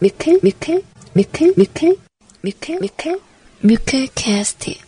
뮤클 뮤클 뮤클 뮤클 뮤클 뮤클 뮤클 캐스트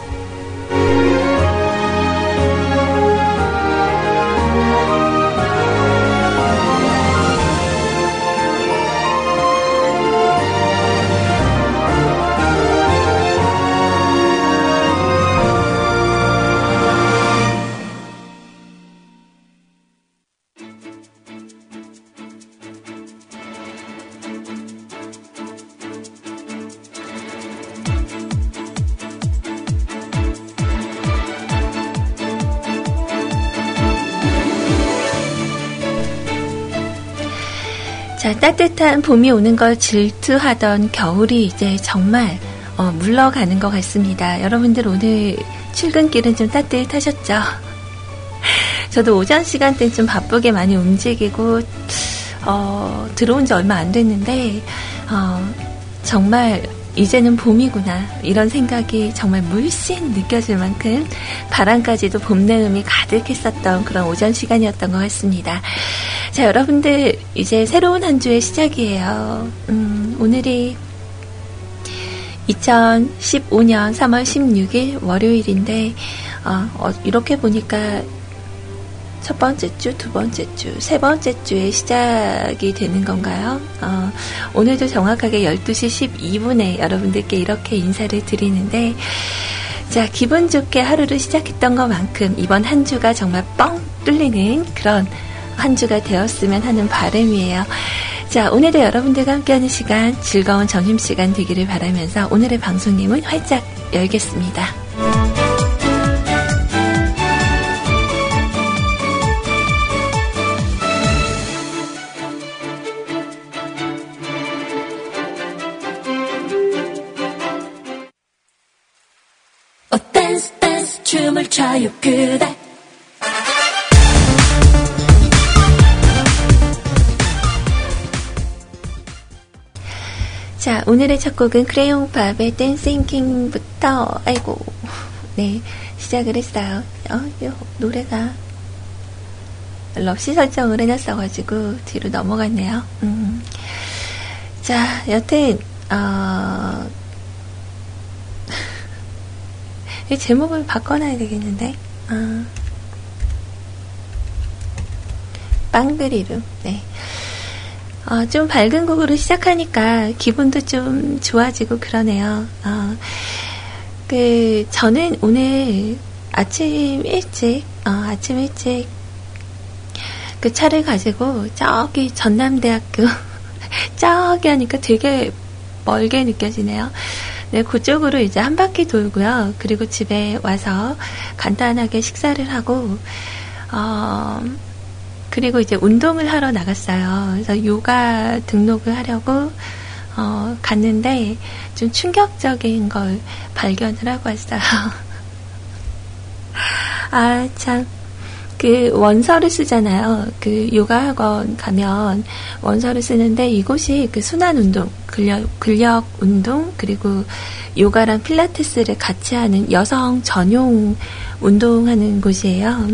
따뜻한 봄이 오는 걸 질투하던 겨울이 이제 정말 어, 물러가는 것 같습니다. 여러분들 오늘 출근길은 좀 따뜻하셨죠? 저도 오전 시간대 좀 바쁘게 많이 움직이고 어, 들어온 지 얼마 안 됐는데 어, 정말 이제는 봄이구나 이런 생각이 정말 물씬 느껴질 만큼 바람까지도 봄 내음이 가득했었던 그런 오전 시간이었던 것 같습니다. 자 여러분들 이제 새로운 한 주의 시작이에요. 음, 오늘이 2015년 3월 16일 월요일인데 어, 어, 이렇게 보니까 첫 번째 주, 두 번째 주, 세 번째 주의 시작이 되는 건가요? 어, 오늘도 정확하게 12시 12분에 여러분들께 이렇게 인사를 드리는데, 자, 기분 좋게 하루를 시작했던 것만큼 이번 한 주가 정말 뻥 뚫리는 그런 한 주가 되었으면 하는 바람이에요. 자, 오늘도 여러분들과 함께하는 시간, 즐거운 점심시간 되기를 바라면서 오늘의 방송님은 활짝 열겠습니다. 오늘의 첫 곡은 크레용팝의 댄싱 킹부터 아이고 네 시작을 했어요 어, 요 노래가 럽시 설정을 해놨어가지고 뒤로 넘어갔네요 음. 자 여튼 어, 이 제목을 바꿔놔야 되겠는데. 아. 빵그리루. 네. 어, 좀 밝은 곡으로 시작하니까 기분도 좀 좋아지고 그러네요. 어, 그, 저는 오늘 아침 일찍, 어, 아침 일찍 그 차를 가지고 저기 전남대학교 저기 하니까 되게 멀게 느껴지네요. 네, 그쪽으로 이제 한 바퀴 돌고요. 그리고 집에 와서 간단하게 식사를 하고, 어, 그리고 이제 운동을 하러 나갔어요. 그래서 요가 등록을 하려고, 어, 갔는데 좀 충격적인 걸 발견을 하고 왔어요. 아, 참. 그 원서를 쓰잖아요. 그 요가 학원 가면 원서를 쓰는데 이곳이 그 순환 운동, 근력, 근력 운동, 그리고 요가랑 필라테스를 같이 하는 여성 전용 운동하는 곳이에요.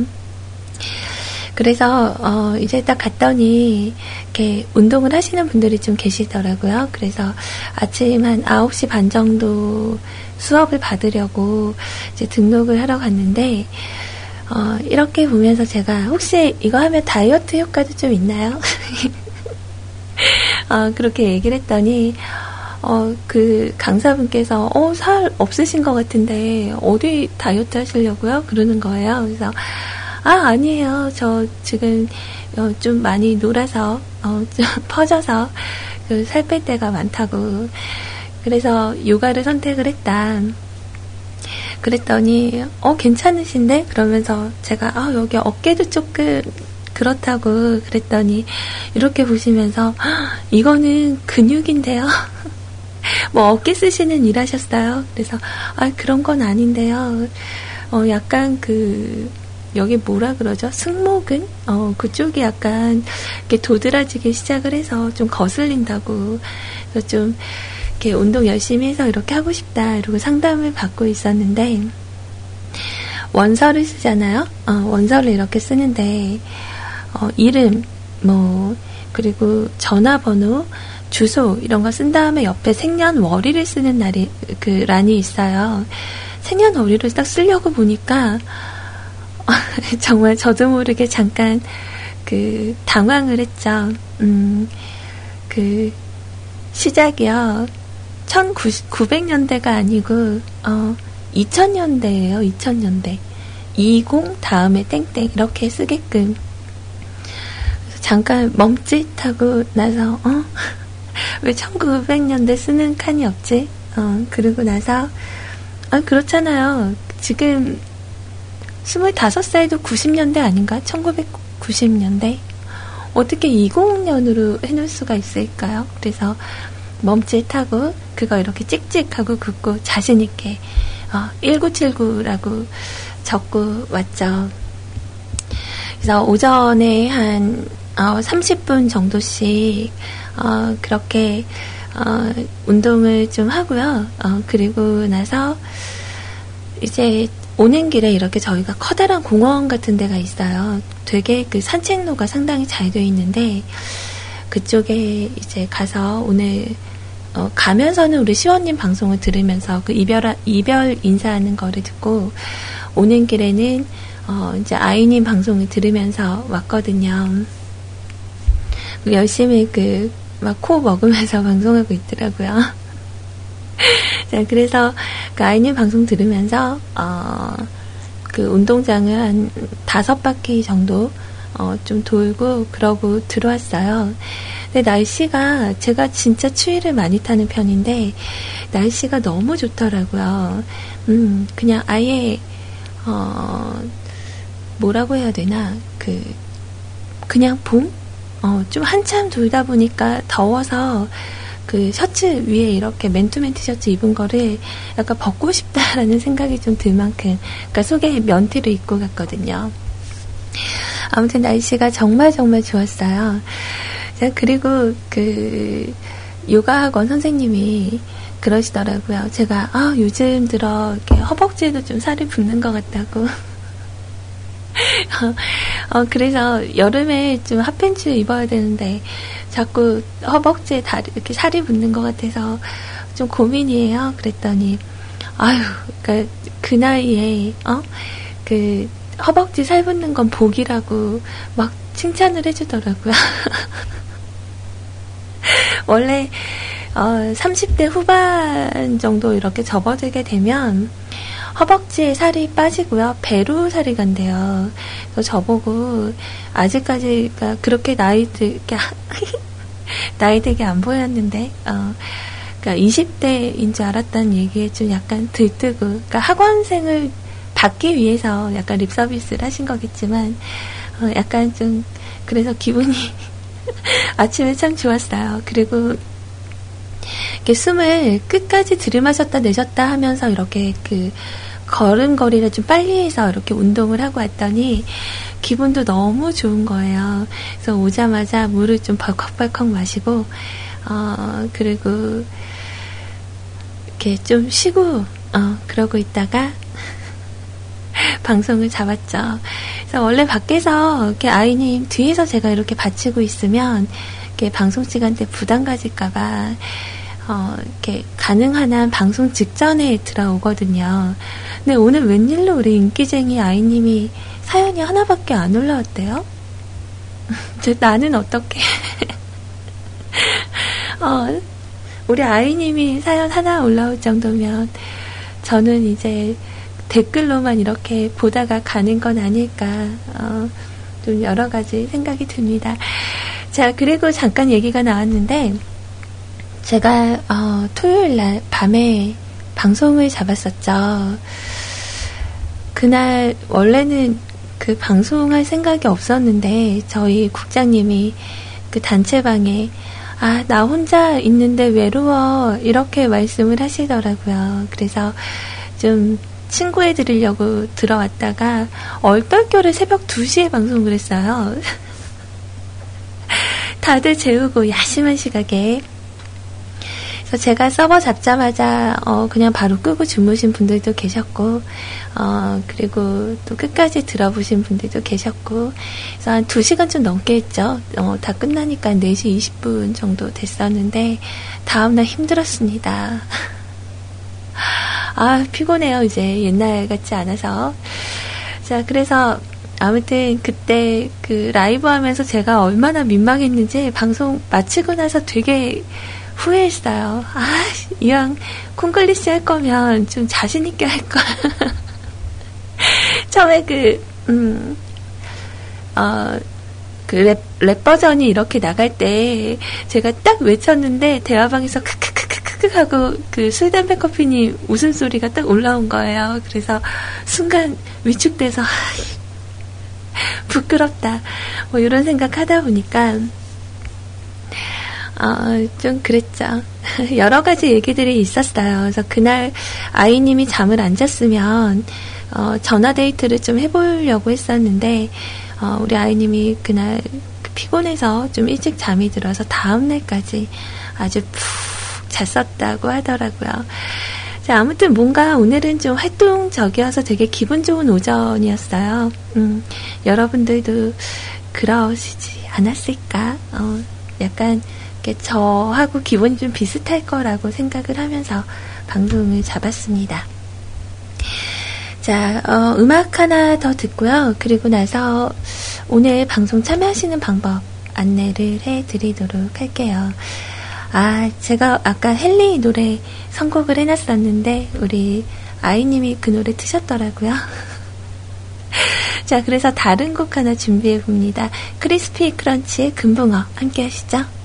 그래서 어 이제 딱 갔더니 이렇게 운동을 하시는 분들이 좀 계시더라고요. 그래서 아침 한 9시 반 정도 수업을 받으려고 이제 등록을 하러 갔는데 어, 이렇게 보면서 제가 혹시 이거 하면 다이어트 효과도 좀 있나요? 어, 그렇게 얘기를 했더니 어, 그 강사분께서 어, 살 없으신 것 같은데 어디 다이어트 하시려고요? 그러는 거예요. 그래서 아 아니에요. 저 지금 어, 좀 많이 놀아서 어, 좀 퍼져서 그 살 뺄 때가 많다고. 그래서 요가를 선택을 했다. 그랬더니 어 괜찮으신데 그러면서 제가 아 여기 어깨도 조금 그렇다고 그랬더니 이렇게 보시면서 이거는 근육인데요. 뭐 어깨 쓰시는 일 하셨어요? 그래서 아 그런 건 아닌데요. 어 약간 그 여기 뭐라 그러죠? 승모근? 어, 그쪽이 약간 이렇게 도드라지기 시작을 해서 좀 거슬린다고. 그래서 좀 이렇게 운동 열심히 해서 이렇게 하고 싶다. 이러고 상담을 받고 있었는데, 원서를 쓰잖아요? 어, 원서를 이렇게 쓰는데, 어, 이름, 뭐, 그리고 전화번호, 주소, 이런 거 쓴 다음에 옆에 생년월일을 쓰는 날이, 그 란이 있어요. 생년월일을 딱 쓰려고 보니까, 정말 저도 모르게 잠깐 그 당황을 했죠. 음, 그 시작이요. 1900년대가 아니고 어 2000년대예요. 2000년대. 20 다음에 땡땡 이렇게 쓰게끔 잠깐 멈칫하고 나서 어? 왜 1900년대 쓰는 칸이 없지? 어, 그러고 나서 아 그렇잖아요. 지금 25살도 90년대 아닌가? 1990년대? 어떻게 20년으로 해놓을 수가 있을까요? 그래서 멈칫하고 그거 이렇게 찍찍하고 긋고 자신있게 어, 1979라고 적고 왔죠. 그래서 오전에 한 어, 30분 정도씩 어, 그렇게 어, 운동을 좀 하고요. 어, 그리고 나서 이제 오는 길에 이렇게 저희가 커다란 공원 같은 데가 있어요. 되게 그 산책로가 상당히 잘 되어 있는데 그쪽에 이제 가서 오늘 어, 가면서는 우리 시원님 방송을 들으면서 그 이별 이별 인사하는 거를 듣고 오는 길에는 어, 이제 아이님 방송을 들으면서 왔거든요. 열심히 그 막 코 먹으면서 방송하고 있더라고요. 자, 그래서 그 아이님 방송 들으면서, 어, 그 운동장을 한 다섯 바퀴 정도, 어, 좀 돌고, 그러고 들어왔어요. 근데 날씨가, 제가 진짜 추위를 많이 타는 편인데, 날씨가 너무 좋더라고요. 음, 그냥 아예, 어, 뭐라고 해야 되나, 그, 그냥 봄? 어, 좀 한참 돌다 보니까 더워서, 그 셔츠 위에 이렇게 맨투맨 티셔츠 입은 거를 약간 벗고 싶다라는 생각이 좀 들 만큼, 그러니까 속에 면티를 입고 갔거든요. 아무튼 날씨가 정말 정말 좋았어요. 자, 그리고 그 요가 학원 선생님이 그러시더라고요. 제가 아, 요즘 들어 이렇게 허벅지에도 좀 살이 붙는 것 같다고. 어, 그래서 여름에 좀 핫팬츠 입어야 되는데 자꾸 허벅지에 다리, 이렇게 살이 붙는 것 같아서 좀 고민이에요. 그랬더니, 아유, 그러니까 그 나이에, 어? 그, 허벅지 살 붙는 건 복이라고 막 칭찬을 해주더라고요. 원래, 어, 30대 후반 정도 이렇게 접어들게 되면, 허벅지에 살이 빠지고요. 배로 살이 간대요. 그래서 저보고 아직까지 그렇게 나이 들게 나이 되게 안 보였는데 어, 그러니까 20대인 줄 알았다는 얘기에 좀 약간 들뜨고 그러니까 학원생을 받기 위해서 약간 립 서비스를 하신 거겠지만 어, 약간 좀 그래서 기분이 아침에 참 좋았어요. 그리고 이렇게 숨을 끝까지 들이마셨다 내셨다 하면서 이렇게 그 걸음걸이를 좀 빨리 해서 이렇게 운동을 하고 왔더니 기분도 너무 좋은 거예요. 그래서 오자마자 물을 좀 벌컥벌컥 마시고, 어, 그리고 이렇게 좀 쉬고, 어, 그러고 있다가 방송을 잡았죠. 그래서 원래 밖에서 이렇게 아이님 뒤에서 제가 이렇게 받치고 있으면 이렇게 방송 시간 때 부담 가질까봐 어, 이렇게 가능한 한 방송 직전에 들어오거든요. 근데 오늘 웬일로 우리 인기쟁이 아이님이 사연이 하나밖에 안 올라왔대요? 나는 어떻게? 어, 우리 아이님이 사연 하나 올라올 정도면 저는 이제 댓글로만 이렇게 보다가 가는 건 아닐까, 어, 좀 여러 가지 생각이 듭니다. 자, 그리고 잠깐 얘기가 나왔는데, 제가 어, 토요일 날 밤에 방송을 잡았었죠. 그날 원래는 그 방송할 생각이 없었는데 저희 국장님이 그 단체방에 아, 나 혼자 있는데 외로워. 이렇게 말씀을 하시더라고요. 그래서 좀 친구해 드리려고 들어왔다가 얼떨결에 새벽 2시에 방송을 했어요. 다들 재우고 야심한 시각에 그래서 제가 서버 잡자마자 어 그냥 바로 끄고 주무신 분들도 계셨고 어 그리고 또 끝까지 들어보신 분들도 계셨고 그래서 한 2시간 좀 넘게 했죠. 어 다 끝나니까 4시 20분 정도 됐었는데 다음날 힘들었습니다. 아 피곤해요 이제 옛날 같지 않아서 자 그래서 아무튼 그때 그 라이브 하면서 제가 얼마나 민망했는지 방송 마치고 나서 되게 후회했어요. 아, 이왕 콩글리시 할 거면 좀 자신있게 할 걸. 처음에 그, 음, 어, 그 랩, 랩 버전이 이렇게 나갈 때 제가 딱 외쳤는데 대화방에서 크크크크크 하고 그 술 담배 커피님 웃음소리가 딱 올라온 거예요. 그래서 순간 위축돼서 부끄럽다. 뭐 이런 생각 하다 보니까 어, 좀 그랬죠. 여러 가지 얘기들이 있었어요. 그래서 그날 아이님이 잠을 안 잤으면 어, 전화 데이트를 좀 해보려고 했었는데 어, 우리 아이님이 그날 그 피곤해서 좀 일찍 잠이 들어서 다음 날까지 아주 푹 잤었다고 하더라고요. 자, 아무튼 뭔가 오늘은 좀 활동적이어서 되게 기분 좋은 오전이었어요. 음, 여러분들도 그러시지 않았을까? 어, 약간 저하고 기분이 좀 비슷할 거라고 생각을 하면서 방송을 잡았습니다. 자, 어, 음악 하나 더 듣고요. 그리고 나서 오늘 방송 참여하시는 방법 안내를 해 드리도록 할게요. 아, 제가 아까 헨리 노래 선곡을 해놨었는데, 우리 아이님이 그 노래 트셨더라고요. 자, 그래서 다른 곡 하나 준비해 봅니다. 크리스피 크런치의 금붕어 함께 하시죠.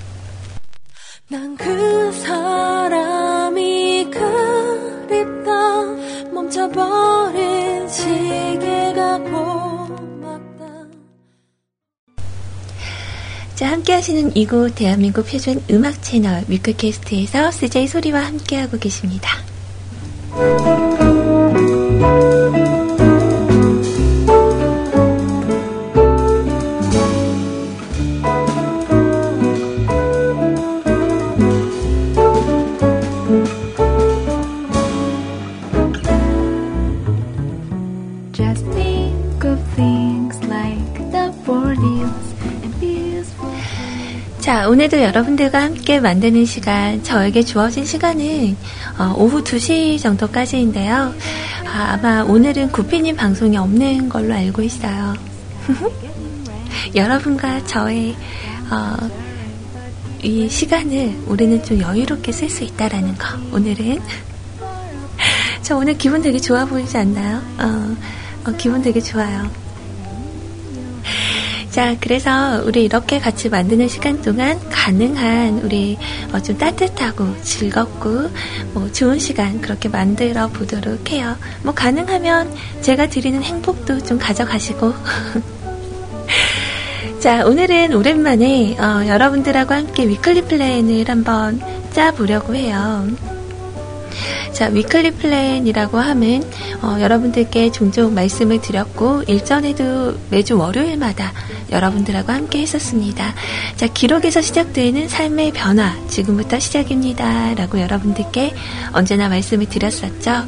난 그 사람이 그립다 멈춰버린 시계가 고맙다 자 함께 하시는 이곳 대한민국 표준 음악 채널 위크캐스트에서 CJ 소리와 함께하고 계십니다. 오늘도 여러분들과 함께 만드는 시간, 저에게 주어진 시간은 어, 오후 2시 정도까지인데요. 아, 마 오늘은 구피님 방송이 없는 걸로 알고 있어요. 여러분과 저의 어, 이 시간을 우리는 좀 여유롭게 쓸 수 있다라는 거. 오늘은 저 오늘 기분 되게 좋아 보이지 않나요? 어, 어, 기분 되게 좋아요. 자, 그래서 우리 이렇게 같이 만드는 시간 동안 가능한 우리 어, 좀 따뜻하고 즐겁고 뭐 좋은 시간 그렇게 만들어 보도록 해요. 뭐 가능하면 제가 드리는 행복도 좀 가져가시고. 자, 오늘은 오랜만에 어, 여러분들하고 함께 weekly plan을 한번 짜보려고 해요. 자, weekly plan이라고 하면 어, 여러분들께 종종 말씀을 드렸고 일전에도 매주 월요일마다 여러분들하고 함께 했었습니다. 자, 기록에서 시작되는 삶의 변화 지금부터 시작입니다. 라고 여러분들께 언제나 말씀을 드렸었죠.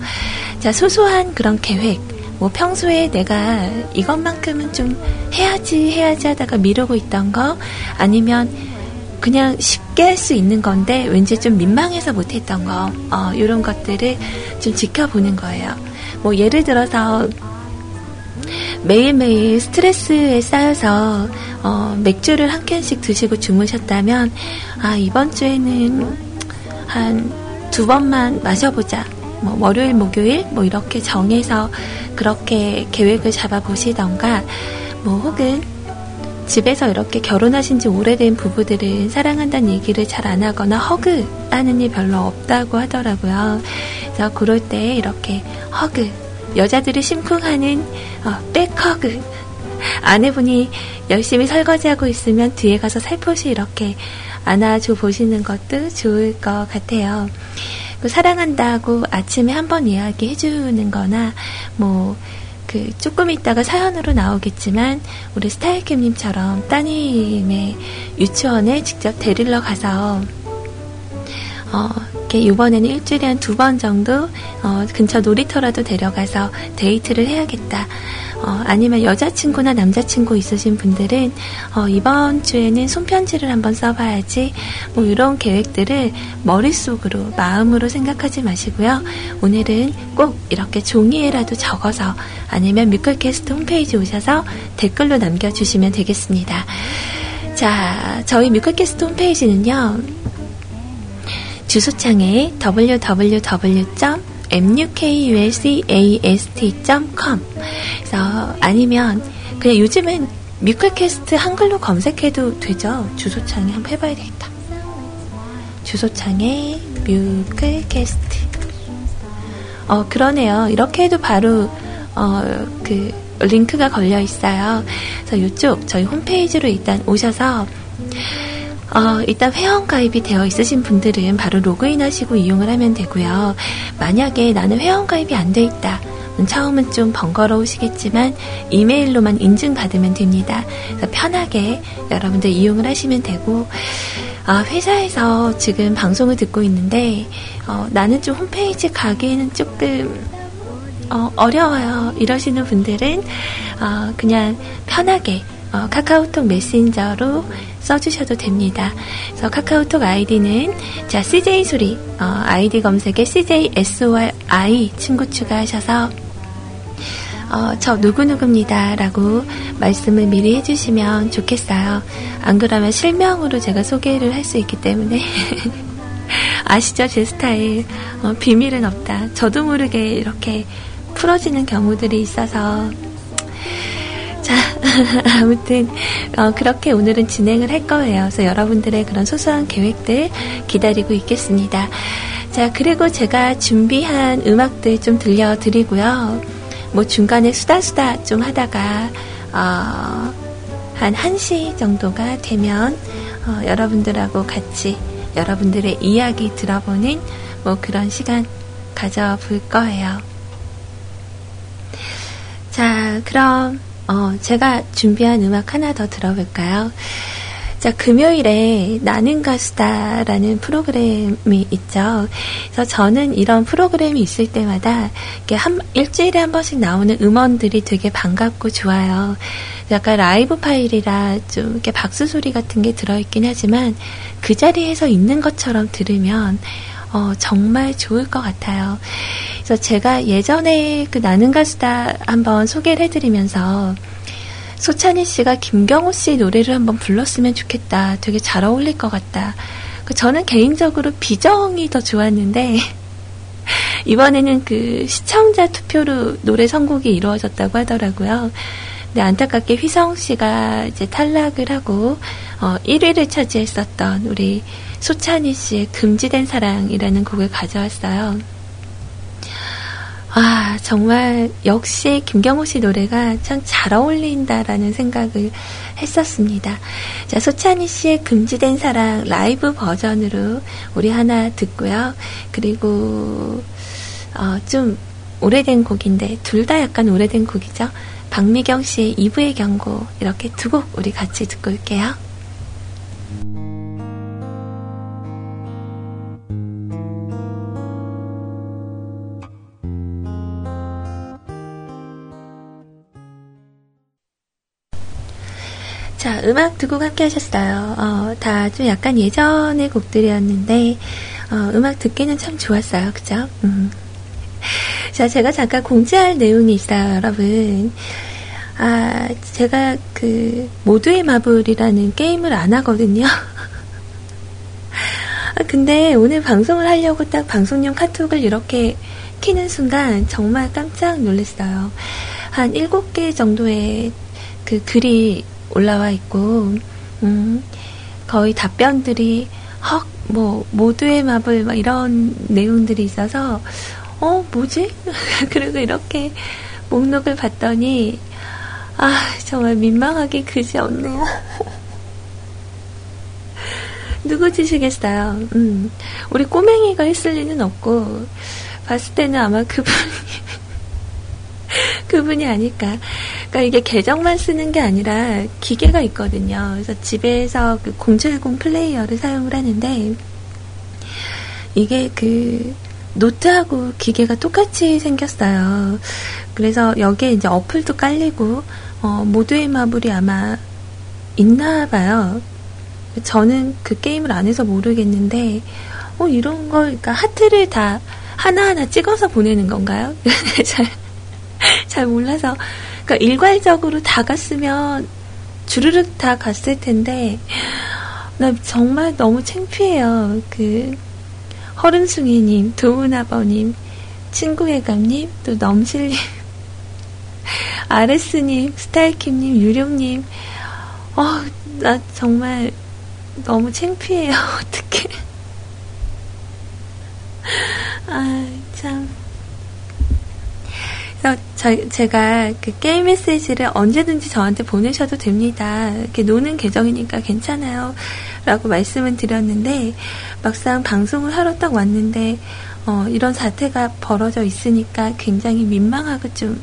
자, 소소한 그런 계획 뭐 평소에 내가 이것만큼은 좀 해야지 해야지 하다가 미루고 있던 거 아니면 그냥 쉽게 할 수 있는 건데 왠지 좀 민망해서 못했던 거 어, 이런 것들을 좀 지켜보는 거예요. 뭐 예를 들어서 매일매일 스트레스에 쌓여서 어, 맥주를 한 캔씩 드시고 주무셨다면 아 이번 주에는 한 두 번만 마셔보자. 뭐 월요일, 목요일 뭐 이렇게 정해서 그렇게 계획을 잡아 보시던가 뭐 혹은 집에서 이렇게 결혼하신 지 오래된 부부들은 사랑한다는 얘기를 잘 안 하거나 허그 하는 일 별로 없다고 하더라고요. 그래서 그럴 때 이렇게 hug, 여자들이 심쿵하는 어, back hug, 아내분이 열심히 설거지하고 있으면 뒤에 가서 살포시 이렇게 안아줘 보시는 것도 좋을 것 같아요. 그 사랑한다고 아침에 한 번 이야기해 주는 거나, 뭐, 그, 조금 있다가 사연으로 나오겠지만, 우리 스타일캠님처럼 따님의 유치원에 직접 데리러 가서, 어, 이번에는 일주일에 한 두 번 정도 어, 근처 놀이터라도 데려가서 데이트를 해야겠다. 어, 아니면 여자친구나 남자친구 있으신 분들은 어, 이번 주에는 손편지를 한번 써봐야지 뭐 이런 계획들을 머릿속으로 마음으로 생각하지 마시고요. 오늘은 꼭 이렇게 종이에라도 적어서 아니면 뮤클캐스트 홈페이지 오셔서 댓글로 남겨주시면 되겠습니다. 자, 저희 뮤클캐스트 홈페이지는요. 주소창에 www.mukulcast.com 그래서 아니면 그냥 요즘은 뮤클캐스트 한글로 검색해도 되죠. 주소창에 한번 해봐야 되겠다. 주소창에 뮤클캐스트. 어 그러네요. 이렇게 해도 바로 어 그 링크가 걸려 있어요. 그래서 이쪽 저희 홈페이지로 일단 오셔서 어, 일단 회원 가입이 되어 있으신 분들은 바로 로그인하시고 이용을 하면 되고요. 만약에 나는 회원 가입이 안 돼 있다. 처음은 좀 번거로우시겠지만 이메일로만 인증받으면 됩니다. 편하게 여러분들 이용을 하시면 되고 아, 회사에서 지금 방송을 듣고 있는데 어, 나는 좀 홈페이지 가기에는 조금 어, 어려워요. 이러시는 분들은 어, 그냥 편하게 어, 카카오톡 메신저로 써주셔도 됩니다. 그래서 카카오톡 아이디는 자 CJ 소리 어, 아이디 검색에 CJ SORI 친구 추가하셔서 어, 저 누구누구입니다. 라고 말씀을 미리 해주시면 좋겠어요. 안 그러면 실명으로 제가 소개를 할 수 있기 때문에. 아시죠? 제 스타일. 어, 비밀은 없다. 저도 모르게 이렇게 풀어지는 경우들이 있어서 자, 아무튼 어, 그렇게 오늘은 진행을 할 거예요. 그래서 여러분들의 그런 소소한 계획들 기다리고 있겠습니다. 자, 그리고 제가 준비한 음악들 좀 들려드리고요. 뭐 중간에 수다수다 좀 하다가 어, 한 1시 정도가 되면 어, 여러분들하고 같이 여러분들의 이야기 들어보는 뭐 그런 시간 가져볼 거예요. 자, 그럼 어, 제가 준비한 음악 하나 더 들어볼까요? 자, 금요일에 나는 가수다라는 프로그램이 있죠. 그래서 저는 이런 프로그램이 있을 때마다 이렇게 한, 일주일에 한 번씩 나오는 음원들이 되게 반갑고 좋아요. 약간 라이브 파일이라 좀 이렇게 박수 소리 같은 게 들어있긴 하지만 그 자리에서 있는 것처럼 들으면 어, 정말 좋을 것 같아요. 그래서 제가 예전에 그 나는 가수다 한번 소개를 해드리면서 소찬희 씨가 김경호 씨 노래를 한번 불렀으면 좋겠다. 되게 잘 어울릴 것 같다. 그 저는 개인적으로 비정이 더 좋았는데 이번에는 그 시청자 투표로 노래 선곡이 이루어졌다고 하더라고요. 근데 안타깝게 휘성 씨가 이제 탈락을 하고 어, 1위를 차지했었던 우리 소찬희 씨의 금지된 사랑이라는 곡을 가져왔어요. 아, 정말 역시 김경호 씨 노래가 참 잘 어울린다라는 생각을 했었습니다. 자, 소찬희 씨의 금지된 사랑 라이브 버전으로 우리 하나 듣고요. 그리고 어, 좀 오래된 곡인데 둘 다 약간 오래된 곡이죠. 박미경 씨의 2부의 경고 이렇게 두 곡 우리 같이 듣고 올게요. 자, 음악 두 곡 함께 하셨어요. 어, 다 좀 약간 예전의 곡들이었는데, 어, 음악 듣기는 참 좋았어요. 그죠? 음. 자, 제가 잠깐 공지할 내용이 있어요, 여러분. 아, 제가 그, 모두의 마블이라는 게임을 안 하거든요. 아, 근데 오늘 방송을 하려고 딱 방송용 카톡을 이렇게 키는 순간 정말 깜짝 놀랐어요. 한 7개 정도의 그 글이 올라와 있고, 음, 거의 답변들이 헉, 뭐, 모두의 마블, 막 이런 내용들이 있어서, 어, 뭐지? 그리고 이렇게 목록을 봤더니, 아, 정말 민망하게 그지 없네요. 누구 지시겠어요? 음, 우리 꼬맹이가 했을 리는 없고, 봤을 때는 아마 그분이, 그분이 아닐까. 그러니까 이게 계정만 쓰는 게 아니라 기계가 있거든요. 그래서 집에서 그 070 플레이어를 사용을 하는데, 이게 그, 노트하고 기계가 똑같이 생겼어요. 그래서 여기에 이제 어플도 깔리고, 어, 모두의 마블이 아마 있나 봐요. 저는 그 게임을 안 해서 모르겠는데, 어, 이런 걸, 그러니까 하트를 다 하나하나 찍어서 보내는 건가요? 잘, 잘 몰라서. 그러니까 일괄적으로 다 갔으면 주르륵 다 갔을 텐데, 나 정말 너무 창피해요. 그, 허른숭이님, 도훈아버님, 친구회감님, 또 넘실님, 아레스님, 스타일킴님, 유룡님, 어, 나 정말 너무 창피해요. 어떡해. 아, 참. 저, 제가 그 게임 메시지를 언제든지 저한테 보내셔도 됩니다. 이렇게 노는 계정이니까 괜찮아요. 라고 말씀을 드렸는데, 막상 방송을 하러 딱 왔는데, 어, 이런 사태가 벌어져 있으니까 굉장히 민망하고 좀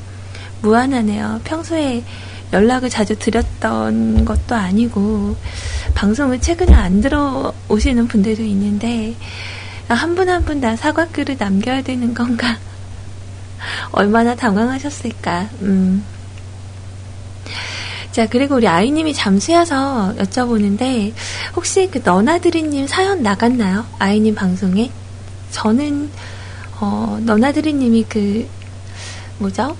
무안하네요. 평소에 연락을 자주 드렸던 것도 아니고, 방송을 최근에 안 들어오시는 분들도 있는데, 한 분 한 분 다 사과글을 남겨야 되는 건가? 얼마나 당황하셨을까, 음. 자, 그리고 우리 아이님이 잠수여서 여쭤보는데, 혹시 그 너나드리님 사연 나갔나요? 아이님 방송에? 저는, 어, 너나드리님이 그, 뭐죠?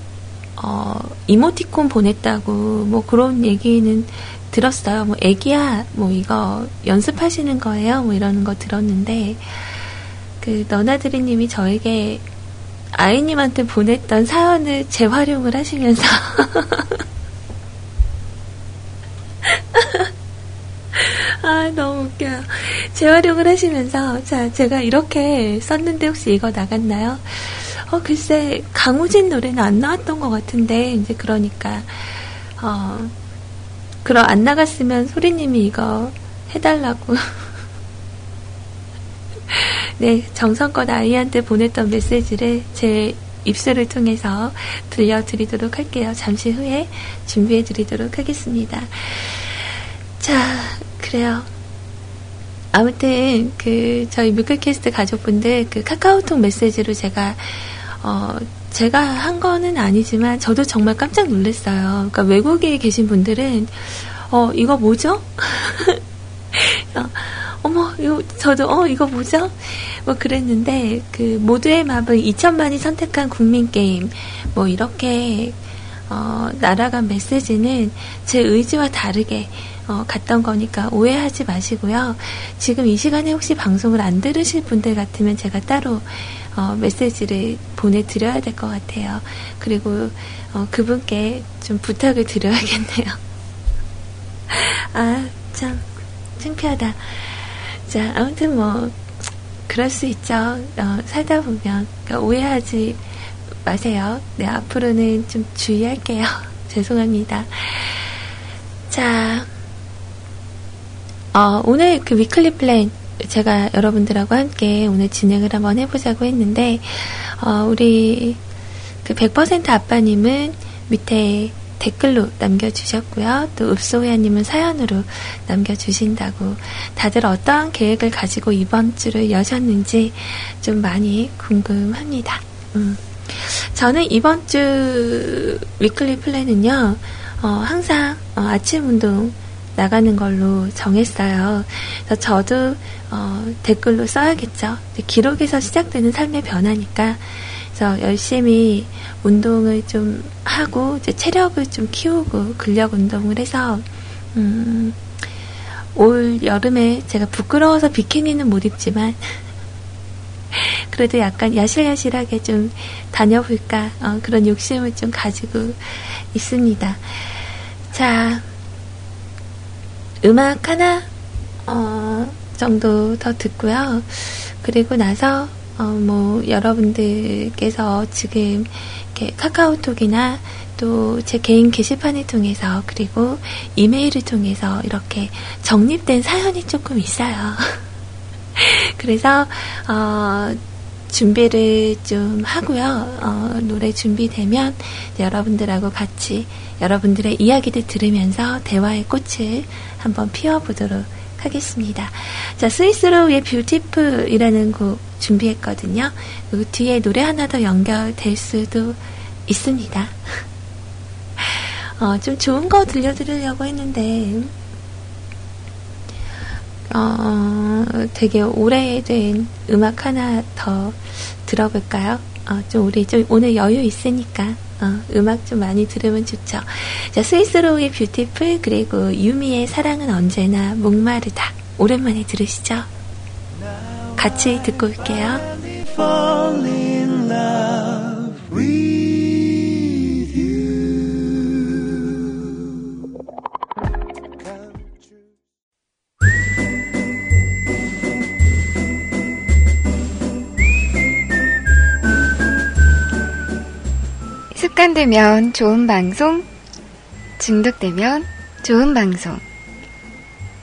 어, 이모티콘 보냈다고, 뭐 그런 얘기는 들었어요. 뭐, 애기야, 뭐 이거 연습하시는 거예요? 뭐 이러는 거 들었는데, 그, 너나드리님이 저에게 아이님한테 보냈던 사연을 재활용을 하시면서, 아, 너무 웃겨요. 재활용을 하시면서, 자, 제가 이렇게 썼는데 혹시 이거 나갔나요? 어, 글쎄, 강우진 노래는 안 나왔던 것 같은데, 이제 그러니까, 어, 그럼 안 나갔으면 소리님이 이거 해달라고. 네, 정성껏 아이한테 보냈던 메시지를 제 입술을 통해서 들려드리도록 할게요. 잠시 후에 준비해드리도록 하겠습니다. 자, 그래요. 아무튼 그 저희 뮤클캐스트 가족분들 그 카카오톡 메시지로 제가 어 제가 한 거는 아니지만 저도 정말 깜짝 놀랐어요. 그러니까 외국에 계신 분들은 어 이거 뭐죠? 어, 어머 이거 저도 어 이거 뭐죠? 뭐 그랬는데 그 모두의 마블 2천만이 선택한 국민 게임 뭐 이렇게 어, 날아간 메시지는 제 의지와 다르게 어, 갔던 거니까 오해하지 마시고요. 지금 이 시간에 혹시 방송을 안 들으실 분들 같으면 제가 따로 어, 메시지를 보내드려야 될 것 같아요. 그리고 어, 그분께 좀 부탁을 드려야겠네요. 아, 참, 창피하다. 자, 아무튼 뭐, 그럴 수 있죠. 어, 살다 보면. 그러니까 오해하지 마세요. 네, 앞으로는 좀 주의할게요. 죄송합니다. 자, 어, 오늘 그 weekly plan 제가 여러분들하고 함께 오늘 진행을 한번 해보자고 했는데, 어, 우리 그 100% 아빠님은 밑에 댓글로 남겨주셨고요. 또 읍소야님은 사연으로 남겨주신다고 다들 어떠한 계획을 가지고 이번 주를 여셨는지 좀 많이 궁금합니다. 음. 저는 이번 주 위클리 플랜은요, 어, 항상 어, 아침 운동 나가는 걸로 정했어요. 그래서 저도 어, 댓글로 써야겠죠. 기록에서 시작되는 삶의 변화니까 그래서 열심히 운동을 좀 하고 이제 체력을 좀 키우고 근력 운동을 해서 음, 올 여름에 제가 부끄러워서 비키니는 못 입지만 그래도 약간 야실야실하게 좀 다녀볼까 어, 그런 욕심을 좀 가지고 있습니다. 자, 음악 하나 어, 정도 더 듣고요. 그리고 나서 어, 뭐, 여러분들께서 지금 이렇게 카카오톡이나 또 제 개인 게시판을 통해서 그리고 이메일을 통해서 이렇게 정립된 사연이 조금 있어요. 그래서, 어, 준비를 좀 하고요. 어, 노래 준비되면 여러분들하고 같이 여러분들의 이야기를 들으면서 대화의 꽃을 한번 피워보도록 하겠습니다. 자, 스위스로우의 뷰티풀이라는 곡 준비했거든요. 그 뒤에 노래 하나 더 연결될 수도 있습니다. 어, 좀 좋은 거 들려드리려고 했는데, 어, 되게 오래된 음악 하나 더 들어볼까요? 어, 좀 우리 좀 오늘 여유 있으니까 어, 음악 좀 많이 들으면 좋죠. 자, 스위스로우의 뷰티풀 그리고 유미의 사랑은 언제나 목마르다. 오랜만에 들으시죠? 같이 듣고 올게요. 습관되면 좋은 방송, 중독되면 좋은 방송.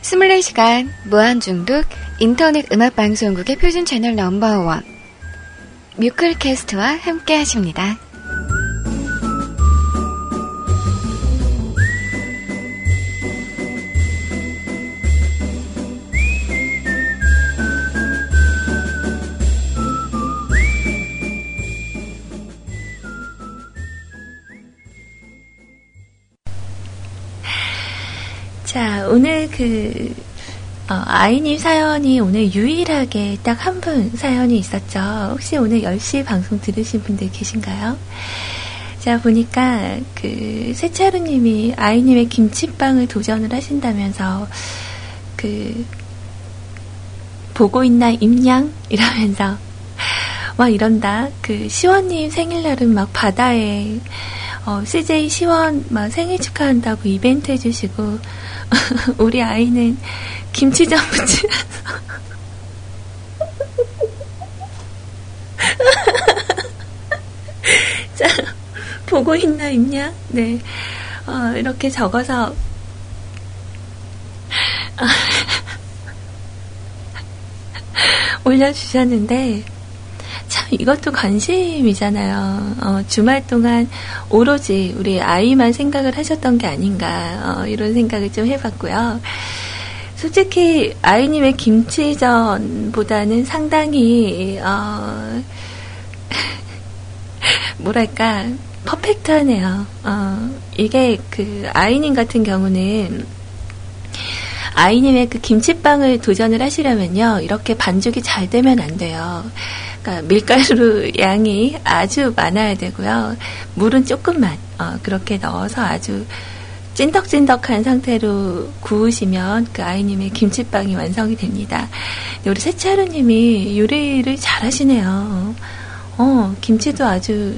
24시간 무한중독 인터넷 음악방송국의 표준 채널 넘버원 뮤클캐스트와 함께 하십니다. 자, 오늘 그, 어, 아이님 사연이 오늘 유일하게 딱 한 분 사연이 있었죠. 혹시 오늘 10시 방송 들으신 분들 계신가요? 자, 보니까 그, 세차루님이 아이님의 김치빵을 도전을 하신다면서, 그, 보고 있나, 임양? 이러면서, 와, 이런다. 그, 시원님 생일날은 막 바다에, 어, CJ 시원 막 생일 축하한다고 이벤트 해주시고, 우리 아이는 김치전 부치면서 자, 보고 있나 있냐? 네. 어, 이렇게 적어서 올려주셨는데, 참 이것도 관심이잖아요. 어, 주말 동안 오로지 우리 아이만 생각을 하셨던 게 아닌가 어, 이런 생각을 좀 해봤고요. 솔직히 아이님의 김치전보다는 상당히 어, 뭐랄까 퍼펙트하네요. 어, 이게 그 아이님 같은 경우는 아이님의 그 김치빵을 도전을 하시려면요 이렇게 반죽이 잘 되면 안 돼요. 그러니까 밀가루 양이 아주 많아야 되고요. 물은 조금만 어, 그렇게 넣어서 아주 찐덕찐덕한 상태로 구우시면 그 아이님의 김치빵이 완성이 됩니다. 우리 세차루님이 요리를 잘하시네요. 어, 김치도 아주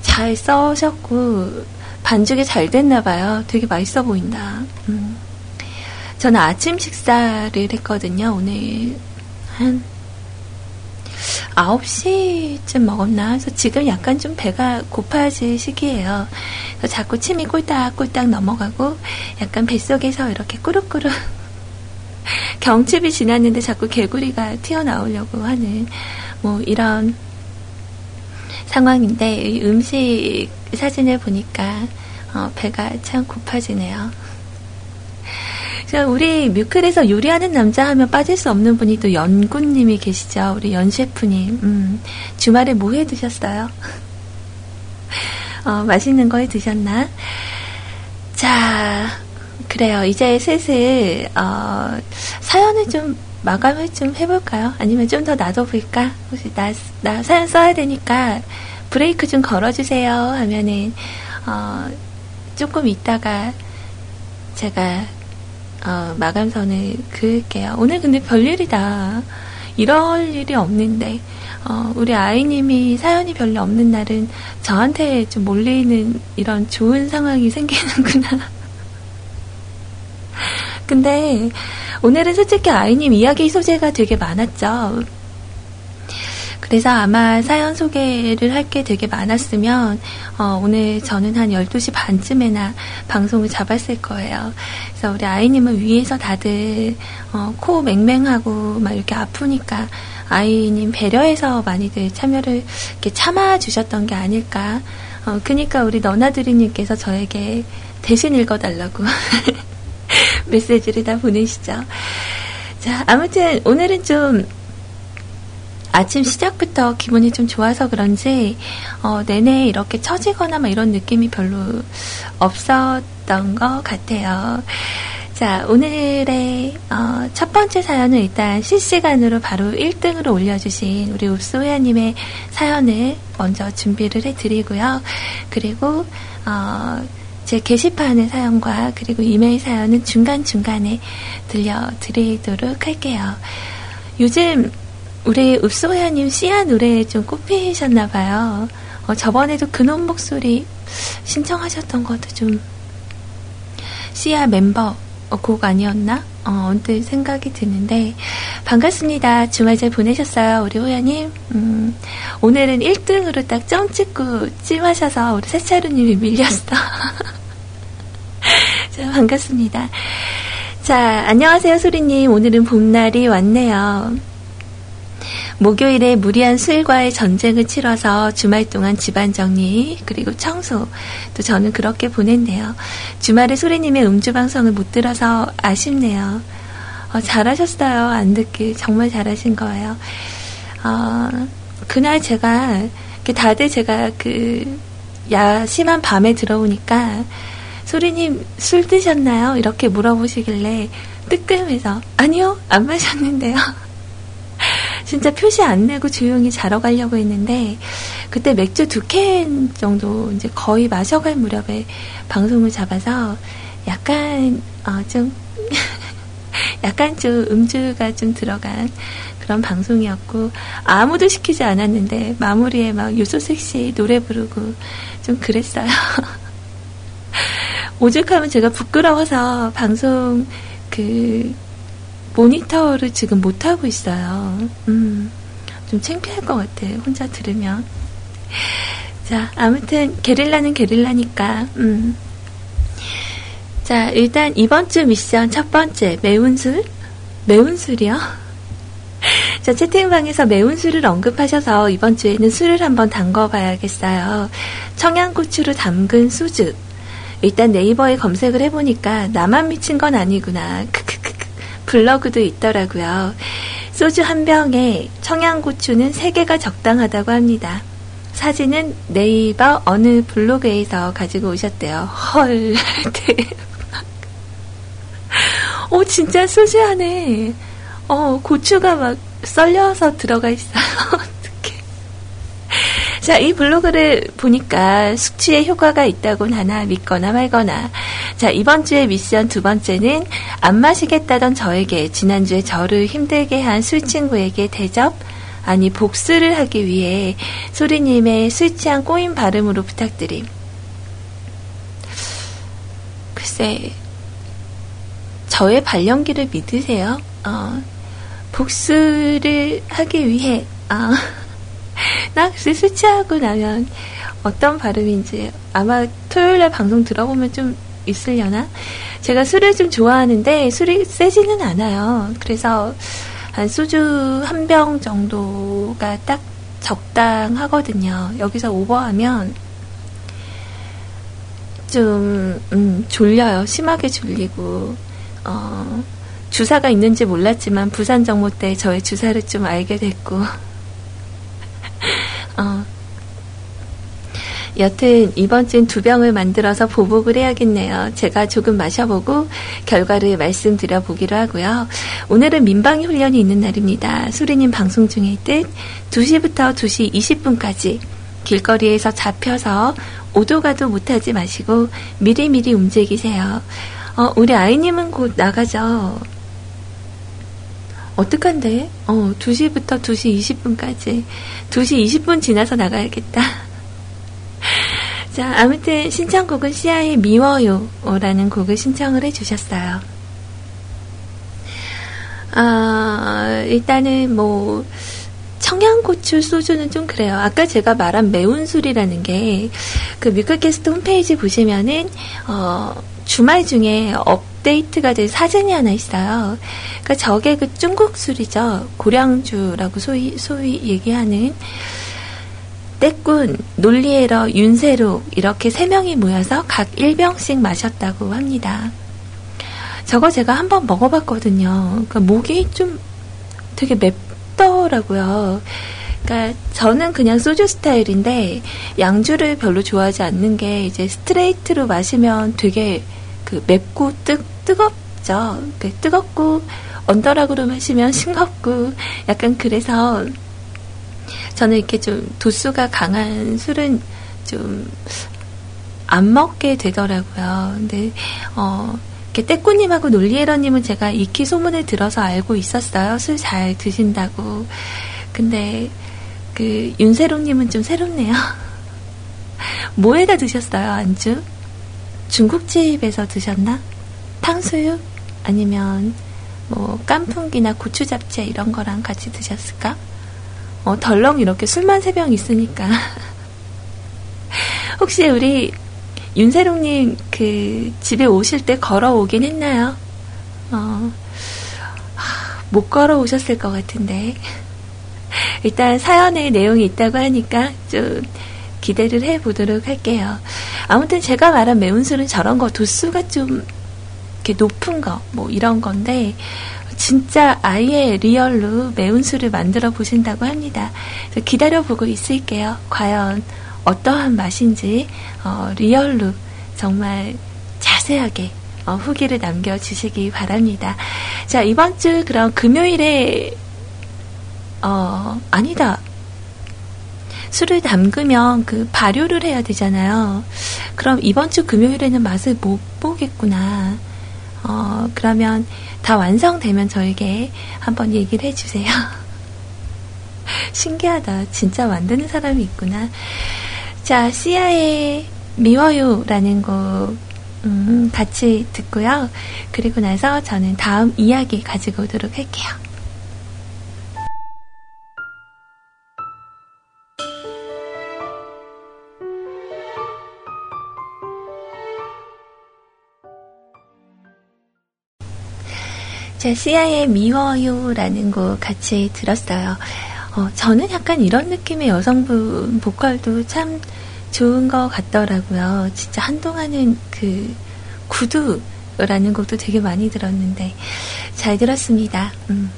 잘 써셨고 반죽이 잘 됐나 봐요. 되게 맛있어 보인다. 음. 저는 아침 식사를 했거든요. 오늘 한 9시쯤 먹었나? 그래서 지금 약간 좀 배가 고파질 시기예요. 그래서 자꾸 침이 꿀딱꿀딱 넘어가고 약간 뱃속에서 이렇게 꾸룩꾸룩 경칩이 지났는데 자꾸 개구리가 튀어나오려고 하는 뭐 이런 상황인데 음식 사진을 보니까 어, 배가 참 고파지네요. 자, 우리 뮤클에서 요리하는 남자 하면 빠질 수 없는 분이 또 연구님이 계시죠. 우리 연 셰프님. 음, 주말에 뭐 해 드셨어요? 어, 맛있는 거 해 드셨나? 자, 그래요. 이제 슬슬, 어, 사연을 좀 마감을 좀 해볼까요? 아니면 좀 더 놔둬볼까? 혹시 나, 나 사연 써야 되니까 브레이크 좀 걸어주세요 하면은, 어, 조금 있다가 제가 어, 마감선을 그을게요. 오늘 근데 별일이다. 이럴 일이 없는데, 어, 우리 아이님이 사연이 별로 없는 날은 저한테 좀 몰리는 이런 좋은 상황이 생기는구나. 근데 오늘은 솔직히 아이님 이야기 소재가 되게 많았죠. 그래서 아마 사연 소개를 할 게 되게 많았으면, 어, 오늘 저는 한 12시 반쯤에나 방송을 잡았을 거예요. 그래서 우리 아이님은 위에서 다들, 어, 코 맹맹하고 막 이렇게 아프니까 아이님 배려해서 많이들 참여를 이렇게 참아주셨던 게 아닐까. 어, 그니까 우리 너나드리님께서 저에게 대신 읽어달라고 메시지를 다 보내시죠. 자, 아무튼 오늘은 좀 아침 시작부터 기분이 좀 좋아서 그런지 어, 내내 이렇게 처지거나 막 이런 느낌이 별로 없었던 것 같아요. 자, 오늘의 어, 첫 번째 사연은 일단 실시간으로 바로 1등으로 올려주신 우리 읍소야님의 사연을 먼저 준비를 해드리고요. 그리고 어, 제 게시판의 사연과 그리고 이메일 사연은 중간중간에 들려드리도록 할게요. 요즘 우리 읍소야님 씨야 노래 좀 꼽히셨나 봐요. 어, 저번에도 근원 목소리 신청하셨던 것도 좀 씨야 멤버 어, 곡 아니었나? 어, 언뜻 생각이 드는데 반갑습니다. 주말 잘 보내셨어요, 우리 호야님? 음, 오늘은 1등으로 딱 점 찍고 찜하셔서 우리 세차루님이 밀렸어. 자, 반갑습니다. 자, 안녕하세요, 소리님. 오늘은 봄날이 왔네요. 목요일에 무리한 술과의 전쟁을 치러서 주말 동안 집안 정리 그리고 청소 또 저는 그렇게 보냈네요. 주말에 소리님의 음주 방송을 못 들어서 아쉽네요. 어, 잘하셨어요. 안 듣길 정말 잘하신 거예요. 어, 그날 제가 다들 제가 그 야심한 밤에 들어오니까 소리님 술 드셨나요? 이렇게 물어보시길래 뜨끔해서 아니요 안 마셨는데요. 진짜 표시 안 내고 조용히 자러 가려고 했는데 그때 맥주 두 캔 정도 이제 거의 마셔갈 무렵에 방송을 잡아서 약간 어, 좀 약간 좀 음주가 좀 들어간 그런 방송이었고 아무도 시키지 않았는데 마무리에 막씨 노래 부르고 좀 그랬어요. 오죽하면 제가 부끄러워서 방송 그 모니터를 지금 못하고 있어요. 음, 좀 창피할 것 같아. 혼자 들으면. 자, 아무튼, 게릴라는 게릴라니까, 음. 자, 일단 이번 주 미션 첫 번째, 매운 술? 매운 술이요? 자, 채팅방에서 매운 술을 언급하셔서 이번 주에는 술을 한번 담궈봐야겠어요. 청양고추로 담근 소주. 일단 네이버에 검색을 해보니까 나만 미친 건 아니구나. 크크크. 블로그도 있더라고요. 소주 한 병에 청양고추는 3개가 적당하다고 합니다. 사진은 네이버 어느 블로그에서 가지고 오셨대요. 헐, 대박. 오, 진짜 소주 안에, 어, 고추가 막 썰려서 들어가 있어요. 자, 이 블로그를 보니까 숙취에 효과가 있다곤 하나 믿거나 말거나. 자, 이번 주의 미션 두 번째는 안 마시겠다던 저에게 지난주에 저를 힘들게 한 술 친구에게 대접, 아니 복수를 하기 위해 소리님의 술 취한 꼬인 발음으로 부탁드림. 글쎄, 저의 발령기를 믿으세요? 어, 복수를 하기 위해, 어, 술 취하고 나면 어떤 발음인지 아마 토요일날 방송 들어보면 좀 있으려나? 제가 술을 좀 좋아하는데 술이 세지는 않아요. 그래서 한 소주 한 병 정도가 딱 적당하거든요. 여기서 오버하면 좀 음, 졸려요. 심하게 졸리고 어, 주사가 있는지 몰랐지만 부산 정모 때 저의 주사를 좀 알게 됐고 어. 여튼 이번 주엔 두 병을 만들어서 보복을 해야겠네요. 제가 조금 마셔보고 결과를 말씀드려 보기로 하고요. 오늘은 민방위 훈련이 있는 날입니다. 수리님 방송 중일 듯 2시부터 2시 20분까지 길거리에서 잡혀서 오도 가도 못하지 마시고 미리미리 움직이세요. 어, 우리 아이님은 곧 나가죠. 어떡한데? 어, 2시부터 2시 20분까지. 2시 20분 지나서 나가야겠다. 자, 아무튼 신청곡은 시아의 미워요. 라는 곡을 신청을 해주셨어요. 아, 일단은 뭐, 청양고추 소주는 좀 그래요. 아까 제가 말한 매운 술이라는 게 그 뮤클캐스트 홈페이지 보시면은 어 주말 중에 업데이트가 된 사진이 하나 있어요. 그러니까 저게 그 중국 술이죠. 고량주라고 소위 소위 얘기하는 떼꾼, 놀리에러, 윤세로 이렇게 세 명이 모여서 각 1병씩 마셨다고 합니다. 저거 제가 한번 먹어봤거든요. 그러니까 목이 좀 되게 맵더라고요. 그러니까 저는 그냥 소주 스타일인데 양주를 별로 좋아하지 않는 게 이제 스트레이트로 마시면 되게 그 맵고 뜨, 뜨겁죠. 그 뜨겁고 언더락으로 마시면 싱겁고 약간 그래서 저는 이렇게 좀 도수가 강한 술은 좀 안 먹게 되더라고요. 근데 어 이렇게 떼꾸님하고 놀리에러님은 제가 익히 소문을 들어서 알고 있었어요. 술 잘 드신다고. 근데 그 윤세롱님은 좀 새롭네요. 뭐에다 드셨어요 안주? 중국집에서 드셨나? 탕수육? 아니면 뭐 깐풍기나 고추 잡채 이런 거랑 같이 드셨을까? 어, 덜렁 이렇게 술만 세 병 있으니까. 혹시 우리 윤세롱님 그 집에 오실 때 걸어오긴 했나요? 어, 못 걸어오셨을 것 같은데. 일단 사연에 내용이 있다고 하니까 좀 기대를 해보도록 할게요. 아무튼 제가 말한 매운 술은 저런 거 도수가 좀 이렇게 높은 거, 뭐 이런 건데, 진짜 아예 리얼로 매운 술을 만들어 보신다고 합니다. 기다려보고 있을게요. 과연 어떠한 맛인지 어, 리얼로 정말 자세하게 어, 후기를 남겨주시기 바랍니다. 자, 이번 주 그럼 금요일에 어, 아니다. 술을 담그면 그 발효를 해야 되잖아요. 그럼 이번 주 금요일에는 맛을 못 보겠구나. 어, 그러면 다 완성되면 저에게 한번 얘기를 해주세요. 신기하다. 진짜 만드는 사람이 있구나. 자, 시아의 미워요 라는 곡, 음, 같이 듣고요. 그리고 나서 저는 다음 이야기 가지고 오도록 할게요. 자, 시아의 미워요라는 곡 같이 들었어요. 어, 저는 약간 이런 느낌의 여성분 보컬도 참 좋은 것 같더라고요. 진짜 한동안은 그 구두라는 곡도 되게 많이 들었는데 잘 들었습니다. 음.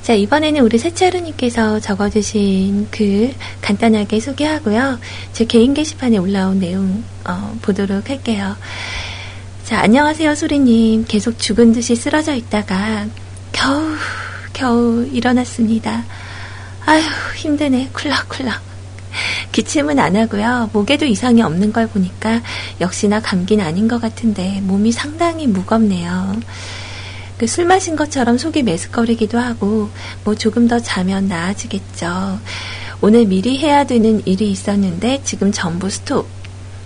자, 이번에는 우리 세차루님께서 적어주신 글 간단하게 소개하고요. 제 개인 게시판에 올라온 내용 어, 보도록 할게요. 자, 안녕하세요, 소리님. 계속 죽은 듯이 쓰러져 있다가 겨우, 겨우 일어났습니다. 아휴, 힘드네. 쿨락쿨락. 기침은 안 하고요. 목에도 이상이 없는 걸 보니까 역시나 감기는 아닌 것 같은데 몸이 상당히 무겁네요. 그 술 마신 것처럼 속이 메스꺼리기도 하고 뭐 조금 더 자면 나아지겠죠. 오늘 미리 해야 되는 일이 있었는데 지금 전부 스톱.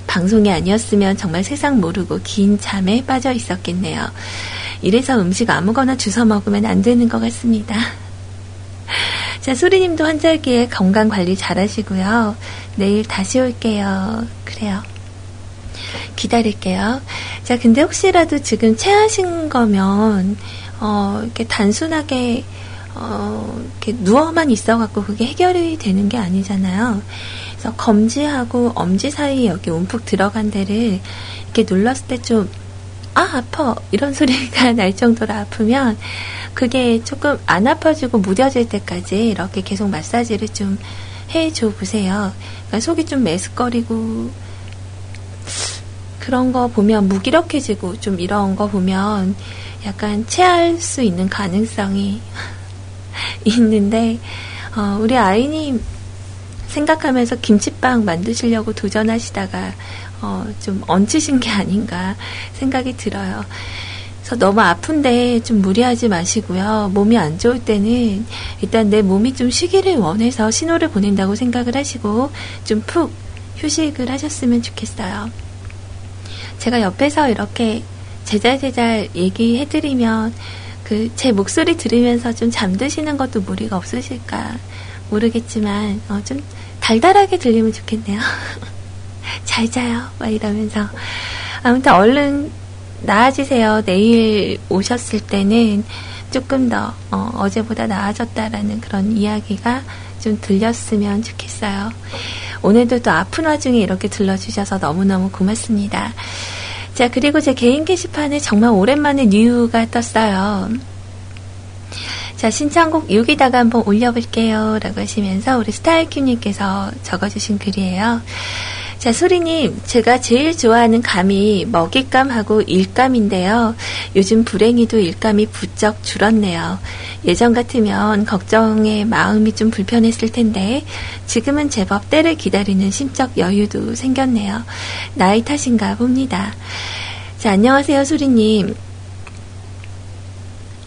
방송이 아니었으면 정말 세상 모르고 긴 잠에 빠져 있었겠네요. 이래서 음식 아무거나 주워 먹으면 안 되는 것 같습니다. 자, 소리님도 환절기에 건강 관리 잘 하시고요. 내일 다시 올게요. 그래요. 기다릴게요. 자, 근데 혹시라도 지금 체하신 거면, 어, 이렇게 단순하게, 어, 이렇게 누워만 있어갖고 그게 해결이 되는 게 아니잖아요. 그래서 검지하고 엄지 사이에 여기 움푹 들어간 데를 이렇게 눌렀을 때 좀, 아, 아파. 이런 소리가 날 정도로 아프면 그게 조금 안 아파지고 무뎌질 때까지 이렇게 계속 마사지를 좀 해줘 보세요. 그러니까 속이 좀 메스꺼리고 그런 거 보면 무기력해지고 좀 이런 거 보면 약간 체할 수 있는 가능성이 있는데, 어, 우리 아이님 생각하면서 김치빵 만드시려고 도전하시다가 어, 좀 얹히신 게 아닌가 생각이 들어요. 그래서 너무 아픈데 좀 무리하지 마시고요. 몸이 안 좋을 때는 일단 내 몸이 좀 쉬기를 원해서 신호를 보낸다고 생각을 하시고 좀 푹 휴식을 하셨으면 좋겠어요. 제가 옆에서 이렇게 제잘제잘 얘기해드리면 그 제 목소리 들으면서 좀 잠드시는 것도 무리가 없으실까 모르겠지만 어, 좀 달달하게 들리면 좋겠네요. 잘 자요. 막 이러면서 아무튼 얼른 나아지세요. 내일 오셨을 때는 조금 더 어, 제보다 나아졌다라는 그런 이야기가 좀 들렸으면 좋겠어요. 오늘도 또 아픈 와중에 이렇게 들러주셔서 너무너무 고맙습니다. 자, 그리고 제 개인 게시판에 정말 오랜만에 뉴가 떴어요. 자, 신청곡 여기다가 한번 올려볼게요. 라고 하시면서 우리 스타일큐님께서 적어주신 글이에요. 자, 소리님, 제가 제일 좋아하는 감이 먹잇감하고 일감인데요. 요즘 불행히도 일감이 부쩍 줄었네요. 예전 같으면 걱정에 마음이 좀 불편했을 텐데, 지금은 제법 때를 기다리는 심적 여유도 생겼네요. 나이 탓인가 봅니다. 자, 안녕하세요, 소리님.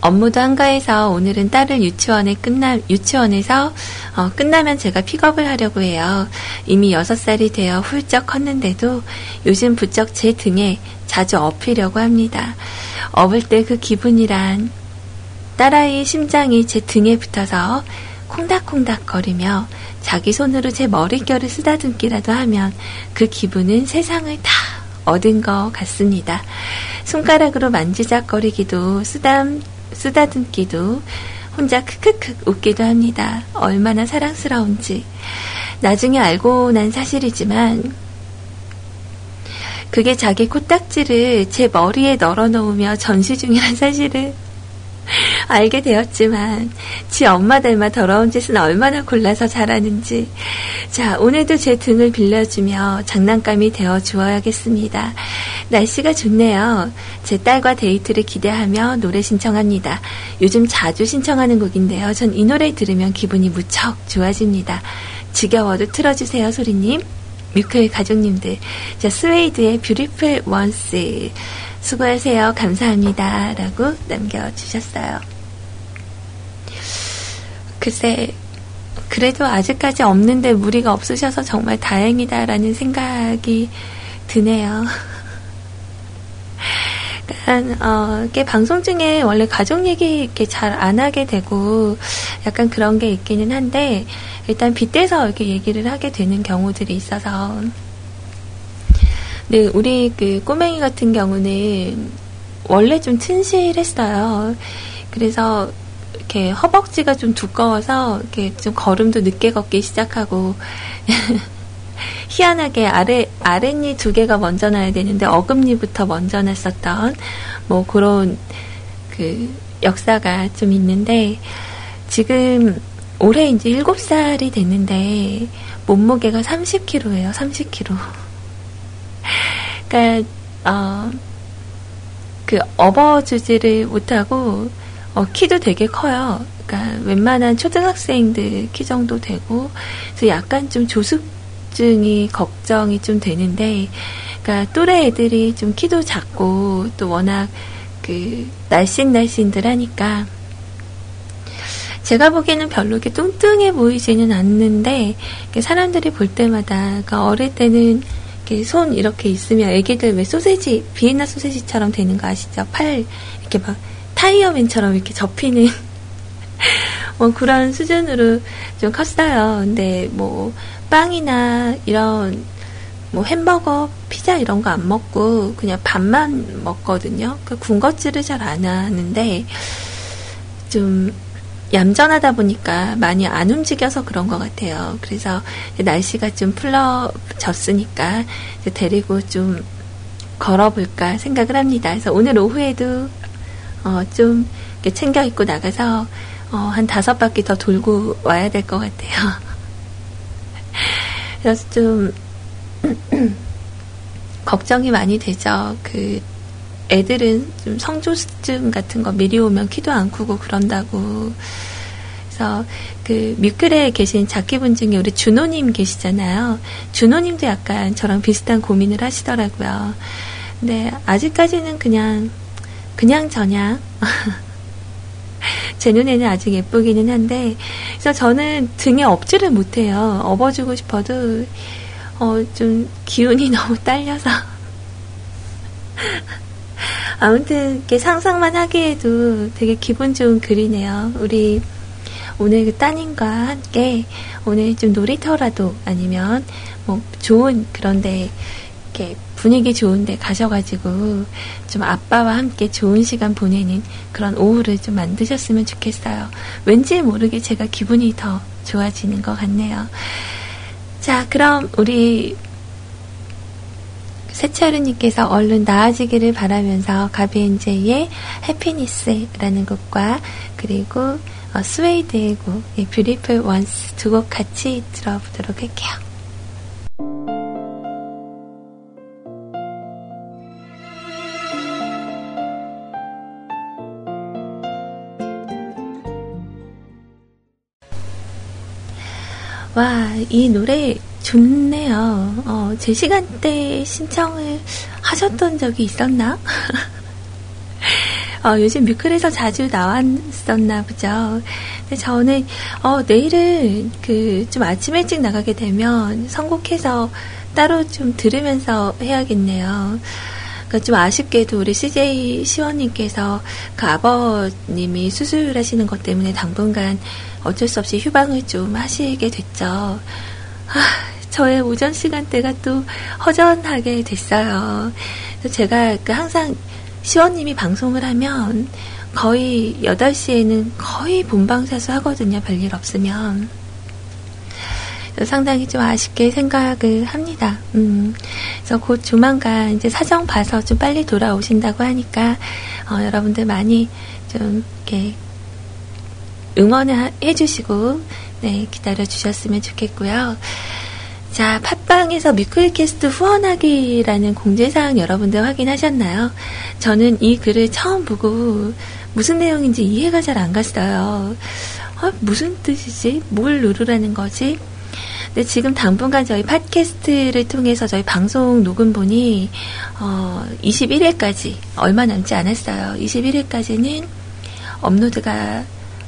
업무도 한가해서 오늘은 딸을 유치원에 끝나 유치원에서 어, 끝나면 제가 픽업을 하려고 해요. 이미 6살이 되어 훌쩍 컸는데도 요즘 부쩍 제 등에 자주 업히려고 합니다. 업을 때 그 기분이란 딸아이의 심장이 제 등에 붙어서 콩닥콩닥 거리며 자기 손으로 제 머릿결을 쓰다듬기라도 하면 그 기분은 세상을 다 얻은 것 같습니다. 손가락으로 만지작거리기도 쓰담 쓰다듬기도 혼자 크크크 웃기도 합니다. 얼마나 사랑스러운지. 나중에 알고 난 사실이지만 그게 자기 코딱지를 제 머리에 널어 놓으며 전시 중이란 사실을 알게 되었지만 지 엄마 닮아 더러운 짓은 얼마나 골라서 잘하는지 자 오늘도 제 등을 빌려주며 장난감이 되어 주어야겠습니다. 날씨가 좋네요. 제 딸과 데이트를 기대하며 노래 신청합니다. 요즘 자주 신청하는 곡인데요. 전 이 노래 들으면 기분이 무척 좋아집니다. 지겨워도 틀어주세요 소리님. 뮤클 가족님들. 자 Suede의 Beautiful Ones 수고하세요. 감사합니다. 라고 남겨주셨어요. 글쎄, 그래도 아직까지 없는데 무리가 없으셔서 정말 다행이다라는 생각이 드네요. 그러니까, 어, 이게 방송 중에 원래 가족 얘기 이렇게 잘 안 하게 되고 약간 그런 게 있기는 한데 일단 빗대서 이렇게 얘기를 하게 되는 경우들이 있어서 네, 우리 그 꼬맹이 같은 경우는 원래 좀 튼실했어요. 그래서 이렇게 허벅지가 좀 두꺼워서 이렇게 좀 걸음도 늦게 걷기 시작하고 희한하게 아래 아랫니 두 개가 먼저 나야 되는데 어금니부터 먼저 났었던 뭐 그런 그 역사가 좀 있는데 지금 올해 이제 7살이 됐는데 몸무게가 30kg예요. 30kg. 그러니까 어, 그 업어주지를 못하고 어, 키도 되게 커요. 그러니까 웬만한 초등학생들 키 정도 되고 그래서 약간 좀 조숙증이 걱정이 좀 되는데 그러니까 또래 애들이 좀 키도 작고 또 워낙 그 날씬날씬들 하니까 제가 보기에는 별로 이렇게 뚱뚱해 보이지는 않는데 사람들이 볼 때마다 그러니까 어릴 때는 이렇게 손 이렇게 있으면 애기들 왜 소세지 비엔나 소세지처럼 되는 거 아시죠? 팔 이렇게 막 타이어맨처럼 이렇게 접히는 뭐 그런 수준으로 좀 컸어요. 근데 뭐 빵이나 이런 뭐 햄버거, 피자 이런 거 안 먹고 그냥 밥만 먹거든요. 그 군것질을 잘 안 하는데 좀 얌전하다 보니까 많이 안 움직여서 그런 것 같아요. 그래서 날씨가 좀 풀러졌으니까 데리고 좀 걸어볼까 생각을 합니다. 그래서 오늘 오후에도 어, 좀 챙겨 입고 나가서 어, 한 다섯 바퀴 더 돌고 와야 될 것 같아요. 그래서 좀 걱정이 많이 되죠. 그 애들은 좀 성조증 같은 거 미리 오면 키도 안 크고 그런다고. 그래서 그 뮤클에 계신 작기분 중에 우리 준호님 계시잖아요. 준호님도 약간 저랑 비슷한 고민을 하시더라고요. 근데 아직까지는 그냥 그냥 저냥 제 눈에는 아직 예쁘기는 한데 그래서 저는 등에 업지를 못해요. 업어주고 싶어도 어, 좀 기운이 너무 딸려서 아무튼 이렇게 상상만 하기에도 되게 기분 좋은 글이네요. 우리 오늘 그 따님과 함께 오늘 좀 놀이터라도 아니면 뭐 좋은 그런데 이렇게 분위기 좋은데 가셔가지고 좀 아빠와 함께 좋은 시간 보내는 그런 오후를 좀 만드셨으면 좋겠어요. 왠지 모르게 제가 기분이 더 좋아지는 것 같네요. 자, 그럼 우리 세차르님께서 얼른 나아지기를 바라면서 가비엔제이의 Happiness라는 곡과 그리고 어, Suede의 곡 Beautiful Ones 두 곡 같이 들어보도록 할게요. 와, 이 노래 좋네요. 어, 제 시간대 신청을 하셨던 적이 있었나? 어, 요즘 뮤클에서 자주 나왔었나 보죠. 근데 저는, 어, 내일은 그, 좀 아침 일찍 나가게 되면 선곡해서 따로 좀 들으면서 해야겠네요. 그러니까 좀 아쉽게도 우리 CJ 시원님께서 그 아버님이 수술하시는 것 때문에 당분간 어쩔 수 없이 휴방을 좀 하시게 됐죠. 아, 저의 오전 시간대가 또 허전하게 됐어요. 제가 그 항상 시원님이 방송을 하면 거의 8시에는 거의 본방사수 하거든요. 별일 없으면. 상당히 좀 아쉽게 생각을 합니다. 음, 그래서 곧 조만간 이제 사정 봐서 좀 빨리 돌아오신다고 하니까, 어, 여러분들 많이 좀 이렇게 응원을 해주시고, 네, 기다려 주셨으면 좋겠고요. 자, 팟빵에서 뮤클캐스트 후원하기라는 공지사항 여러분들 확인하셨나요? 저는 이 글을 처음 보고 무슨 내용인지 이해가 잘 안 갔어요. 어, 무슨 뜻이지? 뭘 누르라는 거지? 근데 지금 당분간 저희 팟캐스트를 통해서 저희 방송 녹음본이 어, 21일까지 얼마 남지 않았어요. 21일까지는 업로드가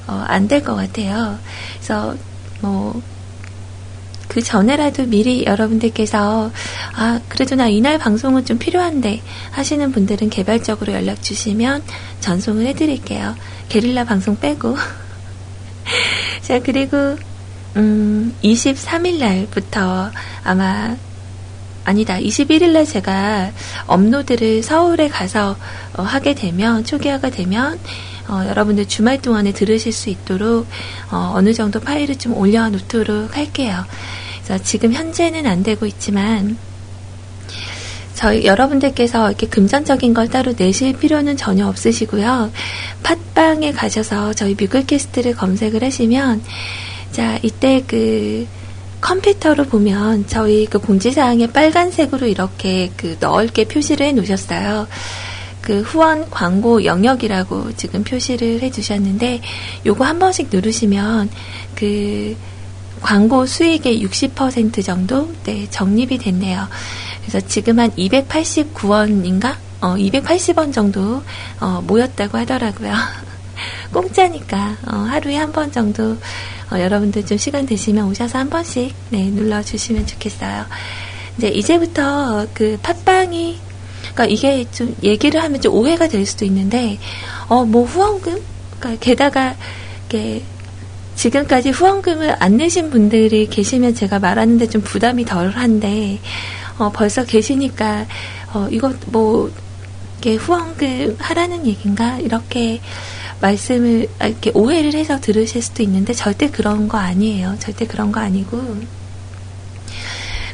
어, 안될 것 같아요. 그래서 뭐, 그 전에라도 미리 여러분들께서, 아, 그래도 나 이날 방송은 좀 필요한데 하시는 분들은 개발적으로 연락 주시면 전송을 해드릴게요. 게릴라 방송 빼고. 자, 그리고, 음, 23일 날부터 아마 아니다. 21일 날 제가 업로드를 서울에 가서 어, 하게 되면 초기화가 되면 어, 여러분들 주말 동안에 들으실 수 있도록 어, 느 정도 파일을 좀 올려놓도록 할게요. 그래서 지금 현재는 안 되고 있지만 저희 여러분들께서 이렇게 금전적인 걸 따로 내실 필요는 전혀 없으시고요. 팟빵에 가셔서 저희 뮤글캐스트를 검색을 하시면 자 이때 그 컴퓨터로 보면 저희 그 공지사항에 빨간색으로 이렇게 그 넓게 표시를 해 놓으셨어요. 그 후원 광고 영역이라고 지금 표시를 해 주셨는데 요거 한 번씩 누르시면 그 광고 수익의 60% 정도 네, 적립이 됐네요. 그래서 지금 한 289원인가? 어, 280원 정도 어, 모였다고 하더라고요. 공짜니까 어, 하루에 한 번 정도 어, 여러분들 좀 시간 되시면 오셔서 한 번씩 네, 눌러주시면 좋겠어요. 이제 이제부터 그 팟빵이 그러니까 이게 좀 얘기를 하면 좀 오해가 될 수도 있는데 어 뭐 후원금 그러니까 게다가 이게 지금까지 후원금을 안 내신 분들이 계시면 제가 말하는데 좀 부담이 덜한데 어 벌써 계시니까 어 이거 뭐 이렇게 후원금 하라는 얘기인가 이렇게 말씀을 아, 이렇게 오해를 해서 들으실 수도 있는데 절대 그런 거 아니에요. 절대 그런 거 아니고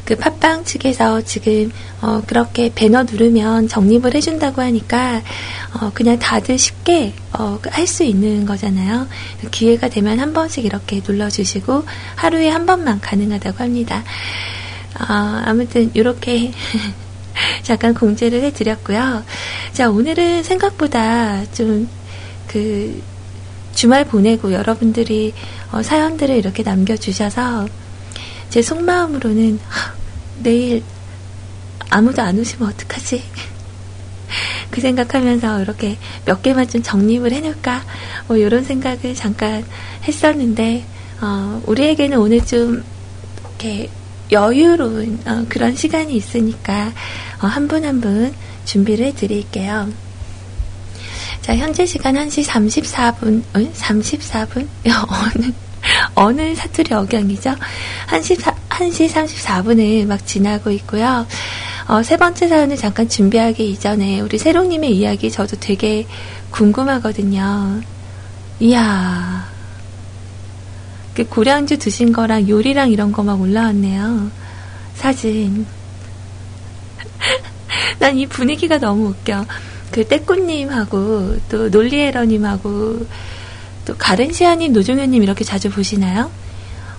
그 팟빵 측에서 지금 어 그렇게 배너 누르면 적립을 해준다고 하니까 어 그냥 다들 쉽게 어 할 수 있는 거잖아요. 기회가 되면 한 번씩 이렇게 눌러주시고 하루에 한 번만 가능하다고 합니다. 어 아무튼 이렇게 잠깐 공지를 해드렸고요. 자 오늘은 생각보다 좀 그 주말 보내고 여러분들이 어, 사연들을 이렇게 남겨주셔서 제 속마음으로는 하, 내일 아무도 안 오시면 어떡하지? 그 생각하면서 이렇게 몇 개만 좀 정립을 해놓을까? 뭐 이런 생각을 잠깐 했었는데 어, 우리에게는 오늘 좀 이렇게 여유로운 어, 그런 시간이 있으니까 어, 한분 한 분 준비를 해드릴게요. 자, 현재 시간 1시 34분, 응? 34분? 어느, 어느 사투리 억양이죠? 1시, 1시 34분을 막 지나고 있고요. 어, 세 번째 사연을 잠깐 준비하기 이전에 우리 세롱님의 이야기 저도 되게 궁금하거든요. 이야. 그 고량주 드신 거랑 요리랑 이런 거 막 올라왔네요. 사진. 난 이 분위기가 너무 웃겨. 그 떼꾸님하고 또 놀리에러님하고 또 가렌시아님, 노종현님 이렇게 자주 보시나요?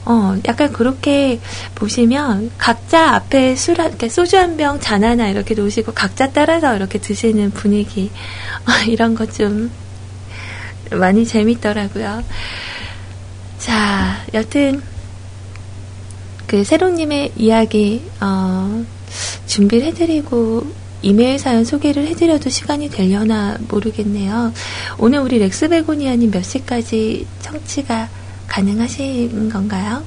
어, 약간 그렇게 보시면 각자 앞에 술, 그러니까 소주 한 병, 잔 하나 이렇게 놓으시고 각자 따라서 이렇게 드시는 분위기 어, 이런 것 좀 많이 재밌더라고요. 자, 여튼 그 세롱님의 이야기 어, 준비를 해드리고 이메일 사연 소개를 해드려도 시간이 되려나 모르겠네요. 오늘 우리 렉스베고니아님 몇 시까지 청취가 가능하신 건가요?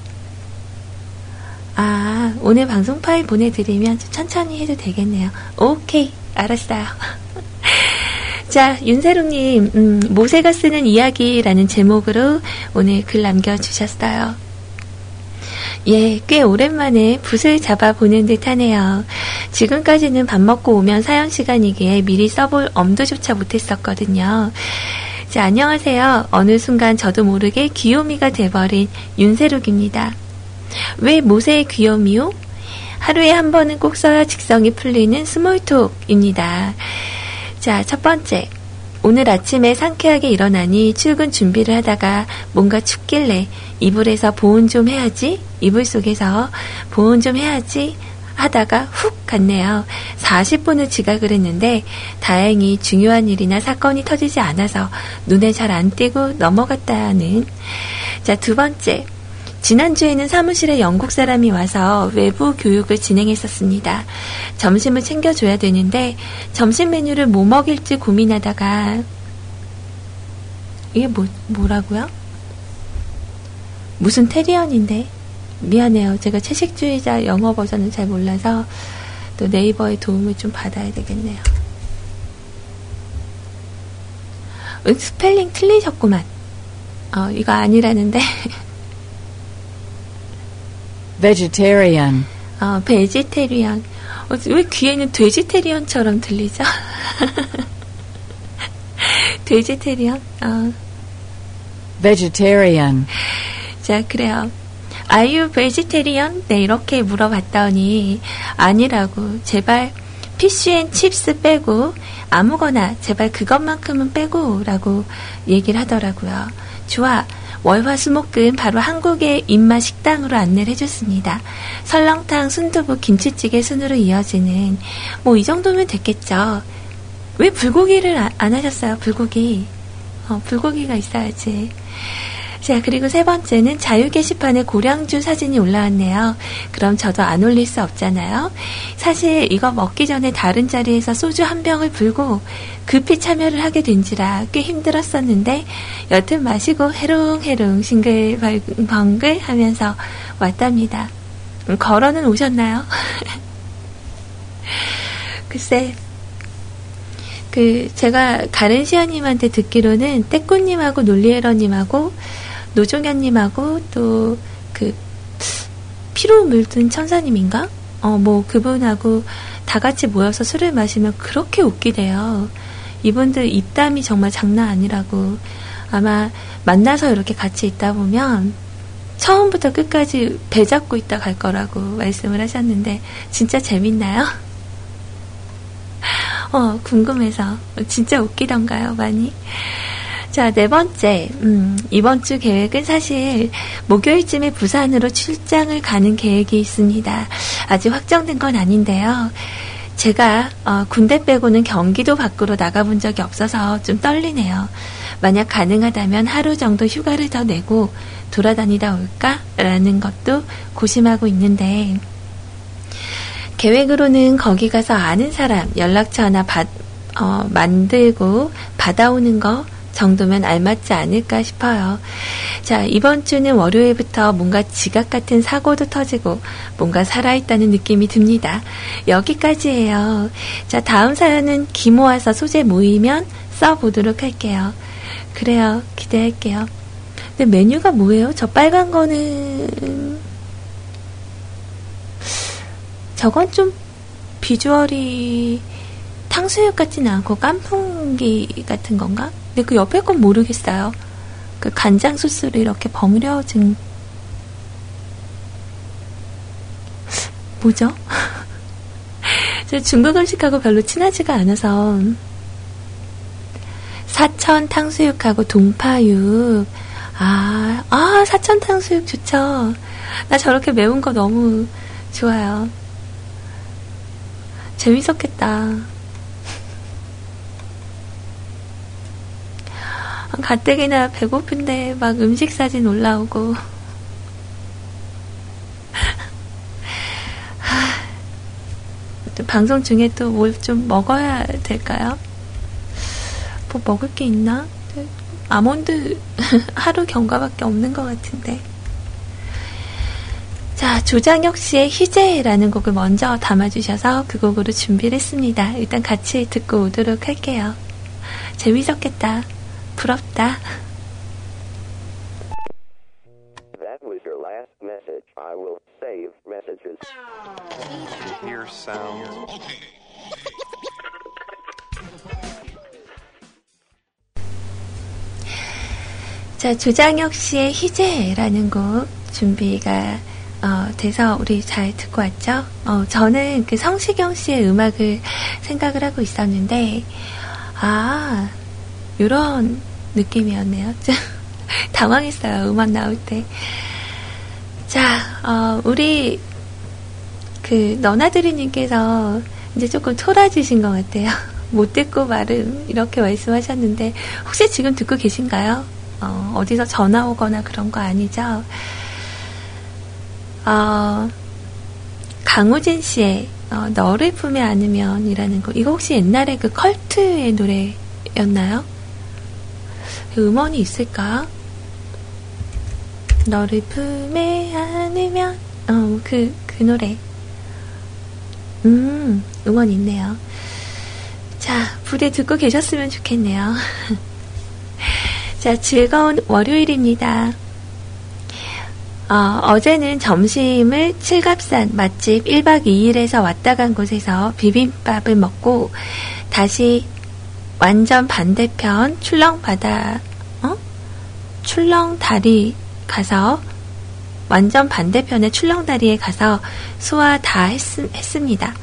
아, 오늘 방송 파일 보내드리면 천천히 해도 되겠네요. 오케이, 알았어요. 자, 윤세롱님, 음, 모세가 쓰는 이야기라는 제목으로 오늘 글 남겨주셨어요. 예, 꽤 오랜만에 붓을 잡아 보는 듯 하네요. 지금까지는 밥 먹고 오면 사연 시간이기에 미리 써볼 엄두조차 못했었거든요. 자, 안녕하세요. 어느 순간 저도 모르게 귀요미가 돼버린 윤세록입니다. 왜 모세의 귀요미요? 하루에 한 번은 꼭 써야 직성이 풀리는 스몰톡입니다. 자, 첫 번째. 오늘 아침에 상쾌하게 일어나니 출근 준비를 하다가 뭔가 춥길래 이불에서 보온 좀 해야지, 이불 속에서 보온 좀 해야지 하다가 훅 갔네요. 40분을 지각을 했는데 다행히 중요한 일이나 사건이 터지지 않아서 눈에 잘 안 띄고 넘어갔다는. 자, 두 번째. 지난주에는 사무실에 영국 사람이 와서 외부 교육을 진행했었습니다. 점심을 챙겨줘야 되는데 점심 메뉴를 뭐 먹일지 고민하다가 이게 뭐, 뭐라고요? 무슨 테리언인데? 미안해요. 제가 채식주의자 영어 버전을 잘 몰라서 또 네이버의 도움을 좀 받아야 되겠네요. 스펠링 틀리셨구만. 어, 이거 아니라는데. vegetarian, 어, 베지테리언. 어, 왜 귀에는 돼지테리언처럼 들리죠? 돼지테리언? 어. vegetarian, 자, 그래요. Are you vegetarian? 네, 이렇게 물어봤더니, 아니라고. 제발, Fish and chips 빼고, 아무거나, 제발 그것만큼은 빼고, 라고 얘기를 하더라고요. 좋아. 월화수목금 바로 한국의 입맛 식당으로 안내를 해줬습니다. 설렁탕, 순두부, 김치찌개 순으로 이어지는 뭐 이 정도면 됐겠죠. 왜 불고기를 아- 안 하셨어요? 불고기. 어, 불고기가 있어야지. 자, 그리고 세 번째는 자유 게시판에 고량주 사진이 올라왔네요. 그럼 저도 안 올릴 수 없잖아요. 사실 이거 먹기 전에 다른 자리에서 소주 한 병을 불고 급히 참여를 하게 된지라 꽤 힘들었었는데 여튼 마시고 해롱해롱 싱글벙글 하면서 왔답니다. 음, 걸어는 오셨나요? 글쎄, 그 제가 가른시아님한테 듣기로는 떼꾸님하고 놀리에러님하고 노종현님하고 또 그 피로 물든 천사님인가? 어 뭐 그분하고 다 같이 모여서 술을 마시면 그렇게 웃기대요. 이분들 입담이 정말 장난 아니라고 아마 만나서 이렇게 같이 있다 보면 처음부터 끝까지 배 잡고 있다 갈 거라고 말씀을 하셨는데 진짜 재밌나요? 어, 궁금해서. 진짜 웃기던가요, 많이? 자, 네 번째. 음, 이번 주 계획은 사실 목요일쯤에 부산으로 출장을 가는 계획이 있습니다. 아직 확정된 건 아닌데요. 제가 어, 군대 빼고는 경기도 밖으로 나가본 적이 없어서 좀 떨리네요. 만약 가능하다면 하루 정도 휴가를 더 내고 돌아다니다 올까라는 것도 고심하고 있는데 계획으로는 거기 가서 아는 사람 연락처 하나 받, 어, 만들고 받아오는 거 정도면 알맞지 않을까 싶어요. 자, 이번 주는 월요일부터 뭔가 지각 같은 사고도 터지고 뭔가 살아있다는 느낌이 듭니다. 여기까지예요. 자, 다음 사연은 기 모아서 소재 모이면 써보도록 할게요. 그래요. 기대할게요. 근데 메뉴가 뭐예요? 저 빨간 거는 저건 좀 비주얼이 탕수육 같지는 않고 깐풍기 같은 건가? 근데 그 옆에 건 모르겠어요. 그 간장 소스를 이렇게 버무려진 뭐죠? 저 중국 음식하고 별로 친하지가 않아서 사천 탕수육하고 동파육 아, 아 사천 탕수육 좋죠. 나 저렇게 매운 거 너무 좋아요. 재밌었겠다. 가뜩이나 배고픈데 막 음식 사진 올라오고. 방송 중에 또 뭘 좀 먹어야 될까요? 뭐 먹을 게 있나? 아몬드 하루 경과밖에 없는 것 같은데. 자, 조장혁 씨의 희재라는 곡을 먼저 담아주셔서 그 곡으로 준비를 했습니다. 일단 같이 듣고 오도록 할게요. 재밌었겠다. 부럽다. That was your last message. I will save messages. Hear sound. 자, 조장혁 씨의 희재라는 곡 준비가 어, 돼서 우리 잘 듣고 왔죠? 어, 저는 그 성시경 씨의 음악을 생각을 하고 있었는데, 아, 요런 느낌이었네요. 좀 당황했어요. 음악 나올 때. 자, 어, 우리 그 너나들이님께서 이제 조금 토라지신 것 같아요. 못 듣고 말은 이렇게 말씀하셨는데 혹시 지금 듣고 계신가요? 어, 어디서 전화 오거나 그런 거 아니죠? 어, 강우진 씨의 어, 너를 품에 안으면이라는 거 이거 혹시 옛날에 그 컬트의 노래였나요? 그 음원이 있을까? 너를 품에 안으면 어, 그, 그 노래 음, 음원 있네요. 자, 부대 듣고 계셨으면 좋겠네요. 자, 즐거운 월요일입니다. 어, 어제는 점심을 칠갑산 맛집 1박 2일에서 왔다 간 곳에서 비빔밥을 먹고 다시 완전 반대편 출렁바다, 어? 출렁다리 가서 완전 반대편의 출렁다리에 가서 소화 다 했, 했습니다.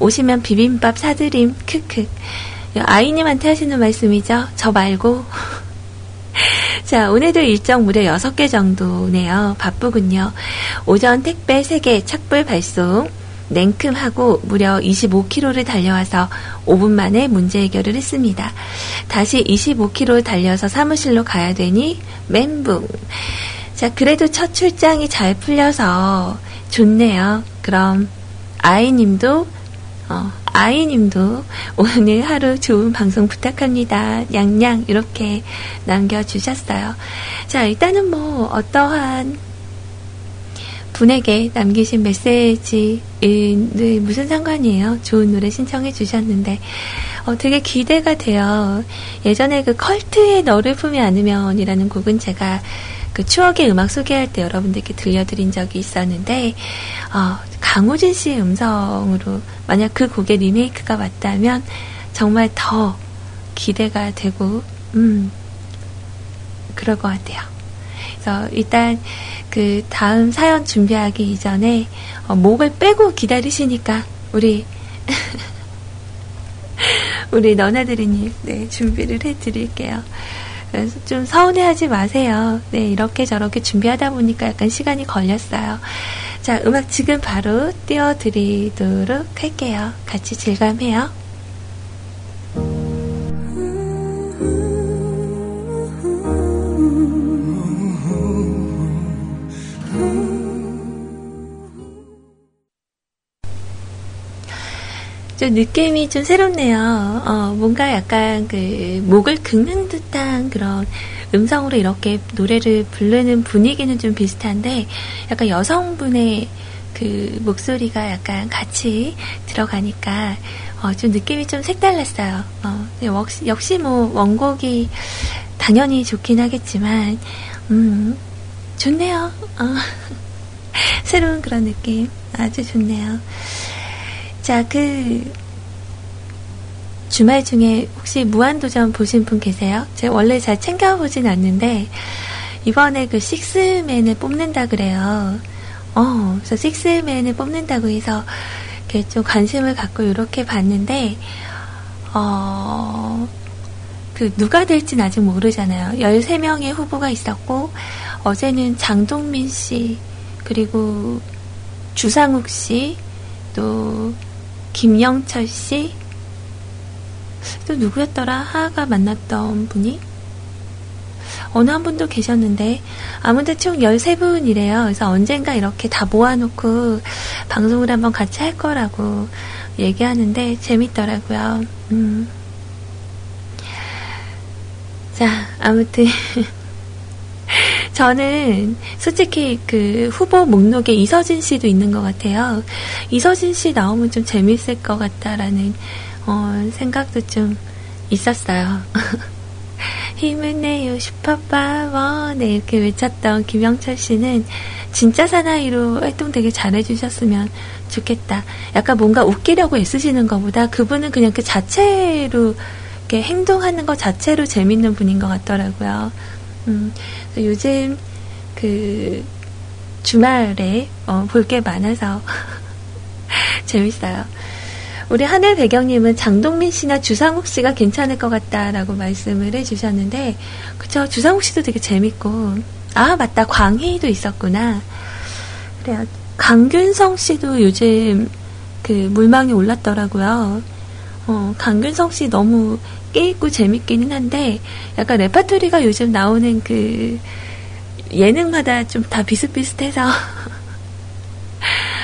오시면 비빔밥 사드림, 크크. 아이님한테 하시는 말씀이죠? 저 말고. 자, 오늘도 일정 무려 6개 정도네요. 바쁘군요. 오전 택배 3개 착불 발송. 냉큼하고 무려 25km를 달려와서 5분 만에 문제 해결을 했습니다. 다시 25km 달려서 사무실로 가야 되니 멘붕. 자, 그래도 첫 출장이 잘 풀려서 좋네요. 그럼 아이님도 어, 아이님도 오늘 하루 좋은 방송 부탁합니다. 냥냥 이렇게 남겨주셨어요. 자, 일단은 뭐 어떠한 분에게 남기신 메시지 네, 무슨 상관이에요? 좋은 노래 신청해 주셨는데 어, 되게 기대가 돼요. 예전에 그 컬트의 너를 품이 않으면이라는 곡은 제가 그 추억의 음악 소개할 때 여러분들께 들려드린 적이 있었는데 어, 강호진 씨의 음성으로 만약 그 곡의 리메이크가 맞다면 정말 더 기대가 되고 음 그럴 것 같아요. 그래서 일단 그 다음 사연 준비하기 이전에 어, 목을 빼고 기다리시니까 우리 우리 너나들이님 네 준비를 해드릴게요. 좀 서운해하지 마세요. 네, 이렇게 저렇게 준비하다 보니까 약간 시간이 걸렸어요. 자, 음악 지금 바로 띄워드리도록 할게요. 같이 즐감해요. 좀 느낌이 좀 새롭네요. 어, 뭔가 약간 그 목을 긁는 듯한 그런 음성으로 이렇게 노래를 부르는 분위기는 좀 비슷한데 약간 여성분의 그 목소리가 약간 같이 들어가니까 어, 좀 느낌이 좀 색달랐어요. 어, 역시, 역시 뭐 원곡이 당연히 좋긴 하겠지만 음, 좋네요. 어, 새로운 그런 느낌 아주 좋네요. 자, 그 주말 중에 혹시 무한도전 보신 분 계세요? 제가 원래 잘 챙겨보진 않는데 이번에 그 식스맨을 뽑는다 그래요. 어, 그래서 식스맨을 뽑는다고 해서 좀 관심을 갖고 이렇게 봤는데 어, 그 누가 될지는 아직 모르잖아요. 13명의 후보가 있었고 어제는 장동민 씨 그리고 주상욱 씨 또 김영철 씨 또 누구였더라? 하하가 만났던 분이 어느 한 분도 계셨는데 아무튼 총 13분이래요. 그래서 언젠가 이렇게 다 모아놓고 방송을 한번 같이 할 거라고 얘기하는데 재밌더라고요. 음. 자, 아무튼 저는 솔직히 그 후보 목록에 이서진 씨도 있는 것 같아요. 이서진 씨 나오면 좀 재밌을 것 같다라는 어, 생각도 좀 있었어요. 힘을 내요 슈퍼파워 네 이렇게 외쳤던 김영철 씨는 진짜 사나이로 활동 되게 잘해주셨으면 좋겠다. 약간 뭔가 웃기려고 애쓰시는 것보다 그분은 그냥 그 자체로 이렇게 행동하는 것 자체로 재밌는 분인 것 같더라고요. 음, 요즘 그 주말에 어, 볼 게 많아서 재밌어요. 우리 하늘 배경님은 장동민 씨나 주상욱 씨가 괜찮을 것 같다라고 말씀을 해주셨는데, 그쵸. 주상욱 씨도 되게 재밌고, 아, 맞다. 광희도 있었구나. 그래요. 강균성 씨도 요즘 그 물망에 올랐더라고요. 어, 강균성 씨 너무 깨있고 재밌기는 한데, 약간 레파토리가 요즘 나오는 그 예능마다 좀 다 비슷비슷해서.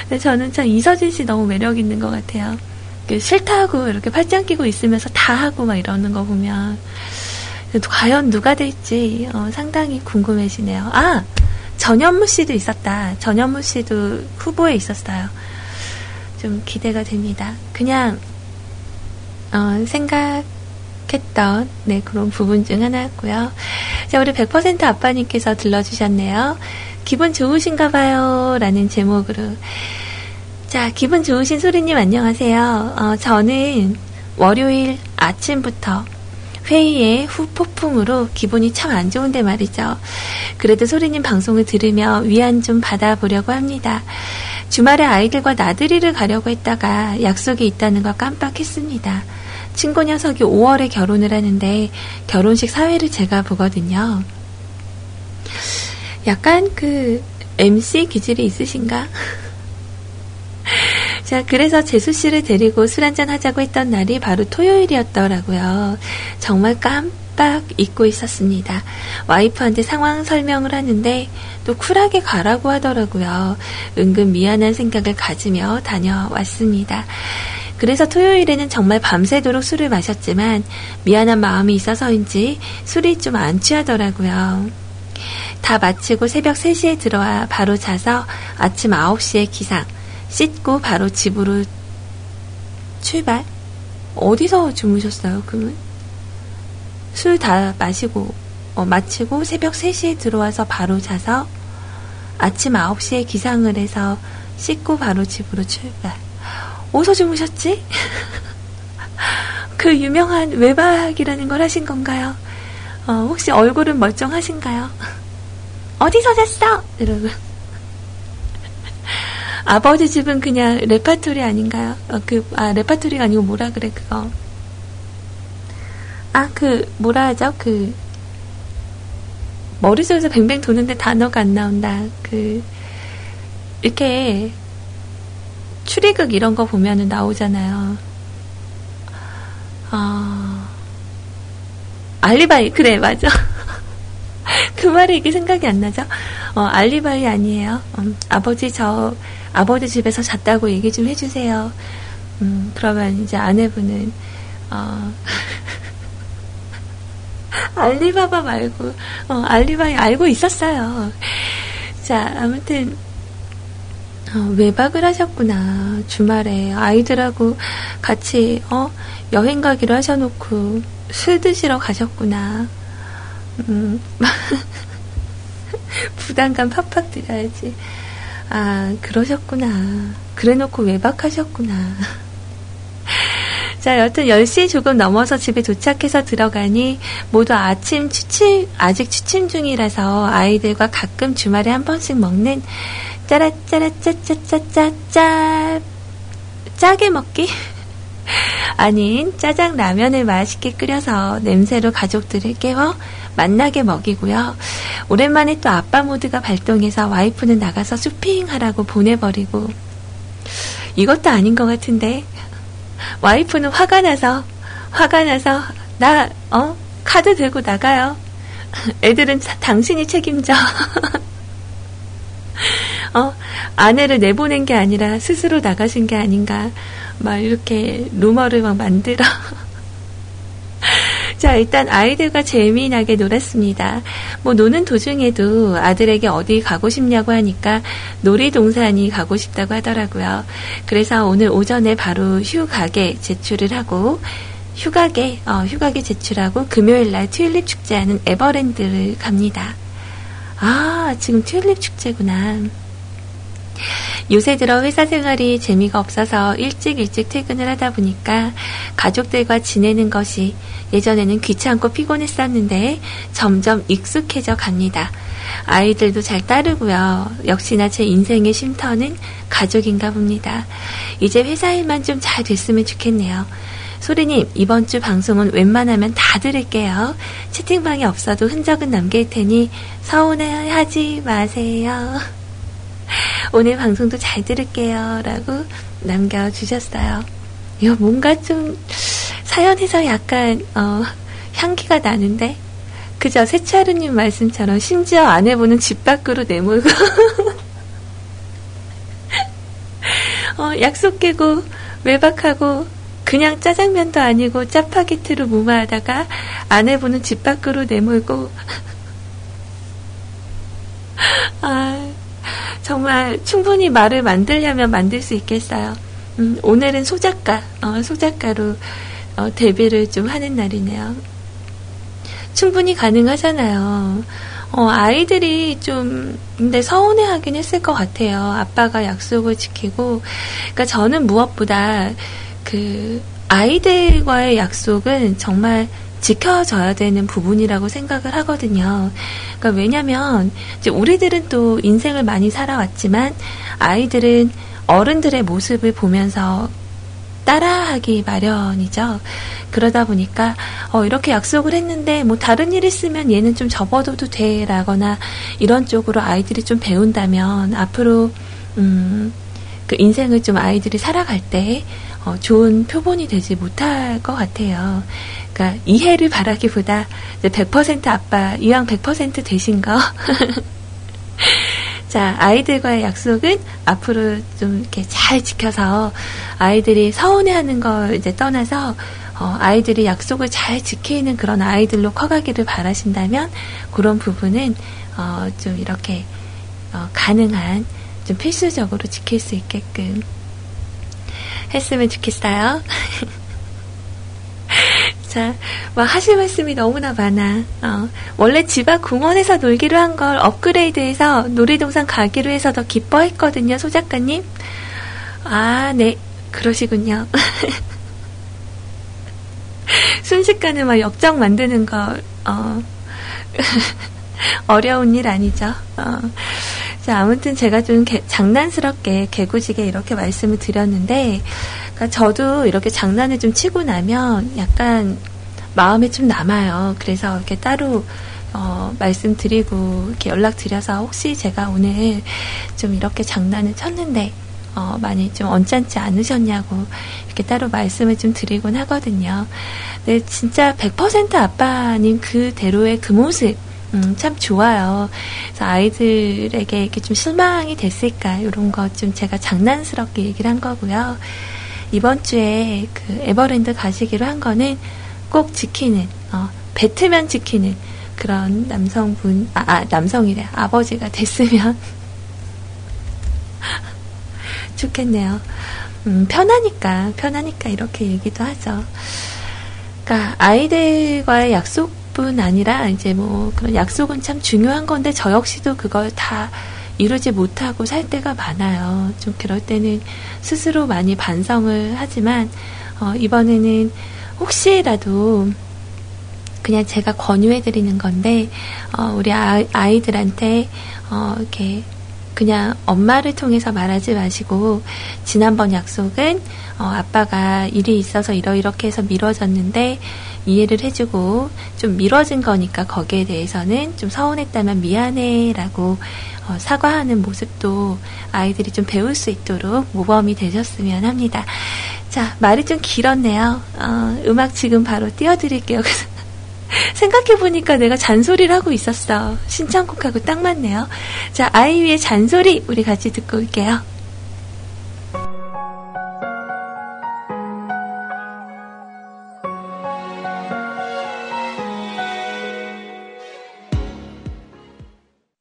저는 참 이서진 씨 너무 매력 있는 것 같아요. 싫다고 이렇게 팔짱 끼고 있으면서 다 하고 막 이러는 거 보면 과연 누가 될지 어, 상당히 궁금해지네요. 아 전현무 씨도 있었다. 전현무 씨도 후보에 있었어요. 좀 기대가 됩니다. 그냥 어, 생각 했던 네 그런 부분 중 하나였고요. 자 우리 100% 아빠님께서 들러주셨네요. 기분 좋으신가 봐요. 라는 제목으로 자, 기분 좋으신 소리님 안녕하세요. 어, 저는 월요일 아침부터 회의에 후폭풍으로 기분이 참 안 좋은데 말이죠. 그래도 소리님 방송을 들으며 위안 좀 받아보려고 합니다. 주말에 아이들과 나들이를 가려고 했다가 약속이 있다는 걸 깜빡했습니다. 친구 녀석이 5월에 결혼을 하는데 결혼식 사회를 제가 보거든요. 약간 그 MC 기질이 있으신가? 자, 그래서 재수 씨를 데리고 술 한잔 하자고 했던 날이 바로 토요일이었더라고요. 정말 깜빡 잊고 있었습니다. 와이프한테 상황 설명을 하는데 또 쿨하게 가라고 하더라고요. 은근 미안한 생각을 가지며 다녀왔습니다. 그래서 토요일에는 정말 밤새도록 술을 마셨지만 미안한 마음이 있어서인지 술이 좀 안 취하더라고요. 다 마치고 새벽 3시에 들어와 바로 자서 아침 9시에 기상. 씻고 바로 집으로 출발? 어디서 주무셨어요, 그러면? 술 다 마시고, 어, 마치고 새벽 3시에 들어와서 바로 자서 아침 9시에 기상을 해서 씻고 바로 집으로 출발. 어디서 주무셨지? 그 유명한 외박이라는 걸 하신 건가요? 어, 혹시 얼굴은 멀쩡하신가요? 어디서 잤어? 이러고. 아버지 집은 그냥 레파토리 아닌가요? 어, 그, 아, 레파토리가 아니고 뭐라 그래, 그거. 아, 그, 뭐라 하죠? 그, 머릿속에서 뱅뱅 도는데 단어가 안 나온다. 그, 이렇게, 추리극 이런 거 보면은 나오잖아요. 아, 알리바이, 그래, 맞아. 그 말이 이게 생각이 안 나죠? 어, 알리바이 아니에요. 음, 아버지 저 아버지 집에서 잤다고 얘기 좀 해주세요. 음, 그러면 이제 아내분은, 어, 알리바바 말고, 어, 알리바이 알고 있었어요. 자, 아무튼, 어, 외박을 하셨구나. 주말에 아이들하고 같이 어, 여행 가기로 하셔놓고 술 드시러 가셨구나. 음, 부담감 팍팍 드려야지. 아, 그러셨구나. 그래 놓고 외박하셨구나. 자, 여튼 10시 조금 넘어서 집에 도착해서 들어가니 모두 아침 취침, 아직 취침 중이라서 아이들과 가끔 주말에 한 번씩 먹는 짜라짜라짜짜짜짜 짜게 먹기? 아닌 짜장 라면을 맛있게 끓여서 냄새로 가족들을 깨워 만나게 먹이고요. 오랜만에 또 아빠 모드가 발동해서 와이프는 나가서 쇼핑하라고 보내버리고 이것도 아닌 것 같은데 와이프는 화가 나서 화가 나서 나 어 카드 들고 나가요. 애들은 당신이 책임져. 어 아내를 내보낸 게 아니라 스스로 나가신 게 아닌가. 막 이렇게 루머를 막 만들어. 자, 일단 아이들과 재미나게 놀았습니다. 뭐 노는 도중에도 아들에게 어디 가고 싶냐고 하니까 놀이동산이 가고 싶다고 하더라고요. 그래서 오늘 오전에 바로 휴가게 제출을 하고 휴가게, 어, 휴가게 제출하고 금요일 날 튤립 축제하는 에버랜드를 갑니다. 아, 지금 튤립 축제구나. 요새 들어 회사 생활이 재미가 없어서 일찍 일찍 퇴근을 하다 보니까 가족들과 지내는 것이 예전에는 귀찮고 피곤했었는데 점점 익숙해져 갑니다. 아이들도 잘 따르고요. 역시나 제 인생의 쉼터는 가족인가 봅니다. 이제 회사 일만 좀 잘 됐으면 좋겠네요. 소리님, 이번 주 방송은 웬만하면 다 들을게요. 채팅방이 없어도 흔적은 남길 테니 서운해하지 마세요. 오늘 방송도 잘 들을게요. 라고 남겨주셨어요. 이거 뭔가 좀 사연에서 약간, 어, 향기가 나는데? 그저 세차루님 말씀처럼 심지어 아내분은 집 밖으로 내몰고, 어, 약속 깨고, 외박하고, 그냥 짜장면도 아니고 짜파게티로 무마하다가 아내분은 집 밖으로 내몰고, 아, 정말 충분히 말을 만들려면 만들 수 있겠어요. 음, 오늘은 소작가, 어, 소작가로 어, 데뷔를 좀 하는 날이네요. 충분히 가능하잖아요. 어, 아이들이 좀, 근데 서운해 하긴 했을 것 같아요. 아빠가 약속을 지키고. 그러니까 저는 무엇보다 그, 아이들과의 약속은 정말 지켜져야 되는 부분이라고 생각을 하거든요. 그러니까 왜냐면 이제 우리들은 또 인생을 많이 살아왔지만 아이들은 어른들의 모습을 보면서 따라하기 마련이죠. 그러다 보니까 어, 이렇게 약속을 했는데 뭐 다른 일 있으면 얘는 좀 접어둬도 돼라거나 이런 쪽으로 아이들이 좀 배운다면 앞으로 음, 그 인생을 좀 아이들이 살아갈 때 어, 좋은 표본이 되지 못할 것 같아요. 그러니까 이해를 바라기보다 100% 아빠 이왕 100% 되신 거. 자, 아이들과의 약속은 앞으로 좀 이렇게 잘 지켜서 아이들이 서운해하는 걸 이제 떠나서 어, 아이들이 약속을 잘 지키는 그런 아이들로 커가기를 바라신다면 그런 부분은 어, 좀 이렇게 어, 가능한 좀 필수적으로 지킬 수 있게끔 했으면 좋겠어요. 자, 막 하실 말씀이 너무나 많아. 어, 원래 집 앞 공원에서 놀기로 한 걸 업그레이드해서 놀이동산 가기로 해서 더 기뻐했거든요, 소 작가님. 아, 네, 그러시군요. 순식간에 막 역정 만드는 거, 어, 어려운 일 아니죠. 어. 자, 아무튼 제가 좀 개, 장난스럽게 개구지게 이렇게 말씀을 드렸는데, 그러니까 저도 이렇게 장난을 좀 치고 나면 약간 마음에 좀 남아요. 그래서 이렇게 따로 어, 말씀드리고 이렇게 연락드려서 혹시 제가 오늘 좀 이렇게 장난을 쳤는데 어, 많이 좀 언짢지 않으셨냐고 이렇게 따로 말씀을 좀 드리곤 하거든요. 근데 진짜 100% 아빠님 그대로의 그 모습 음, 참 좋아요. 그래서 아이들에게 이렇게 좀 실망이 됐을까, 이런 거 좀 제가 장난스럽게 얘기를 한 거고요. 이번 주에 그 에버랜드 가시기로 한 거는 꼭 지키는, 어, 뱉으면 지키는 그런 남성분, 아, 아 남성이래. 아버지가 됐으면 좋겠네요. 음, 편하니까, 편하니까 이렇게 얘기도 하죠. 그러니까 아이들과의 약속 뿐 아니라 이제 뭐 그런 약속은 참 중요한 건데 저 역시도 그걸 다 이루지 못하고 살 때가 많아요. 좀 그럴 때는 스스로 많이 반성을 하지만 어, 이번에는 혹시라도 그냥 제가 권유해 드리는 건데 어, 우리 아, 아이들한테 어, 이렇게 그냥 엄마를 통해서 말하지 마시고 지난번 약속은 어, 아빠가 일이 있어서 이러이렇게 해서 미뤄졌는데 이해를 해주고 좀 미뤄진 거니까 거기에 대해서는 좀 서운했다면 미안해라고 어, 사과하는 모습도 아이들이 좀 배울 수 있도록 모범이 되셨으면 합니다. 자 말이 좀 길었네요. 어, 음악 지금 바로 띄워드릴게요. 생각해보니까 내가 잔소리를 하고 있었어. 신청곡하고 딱 맞네요. 자, 아이유의 잔소리 우리 같이 듣고 올게요.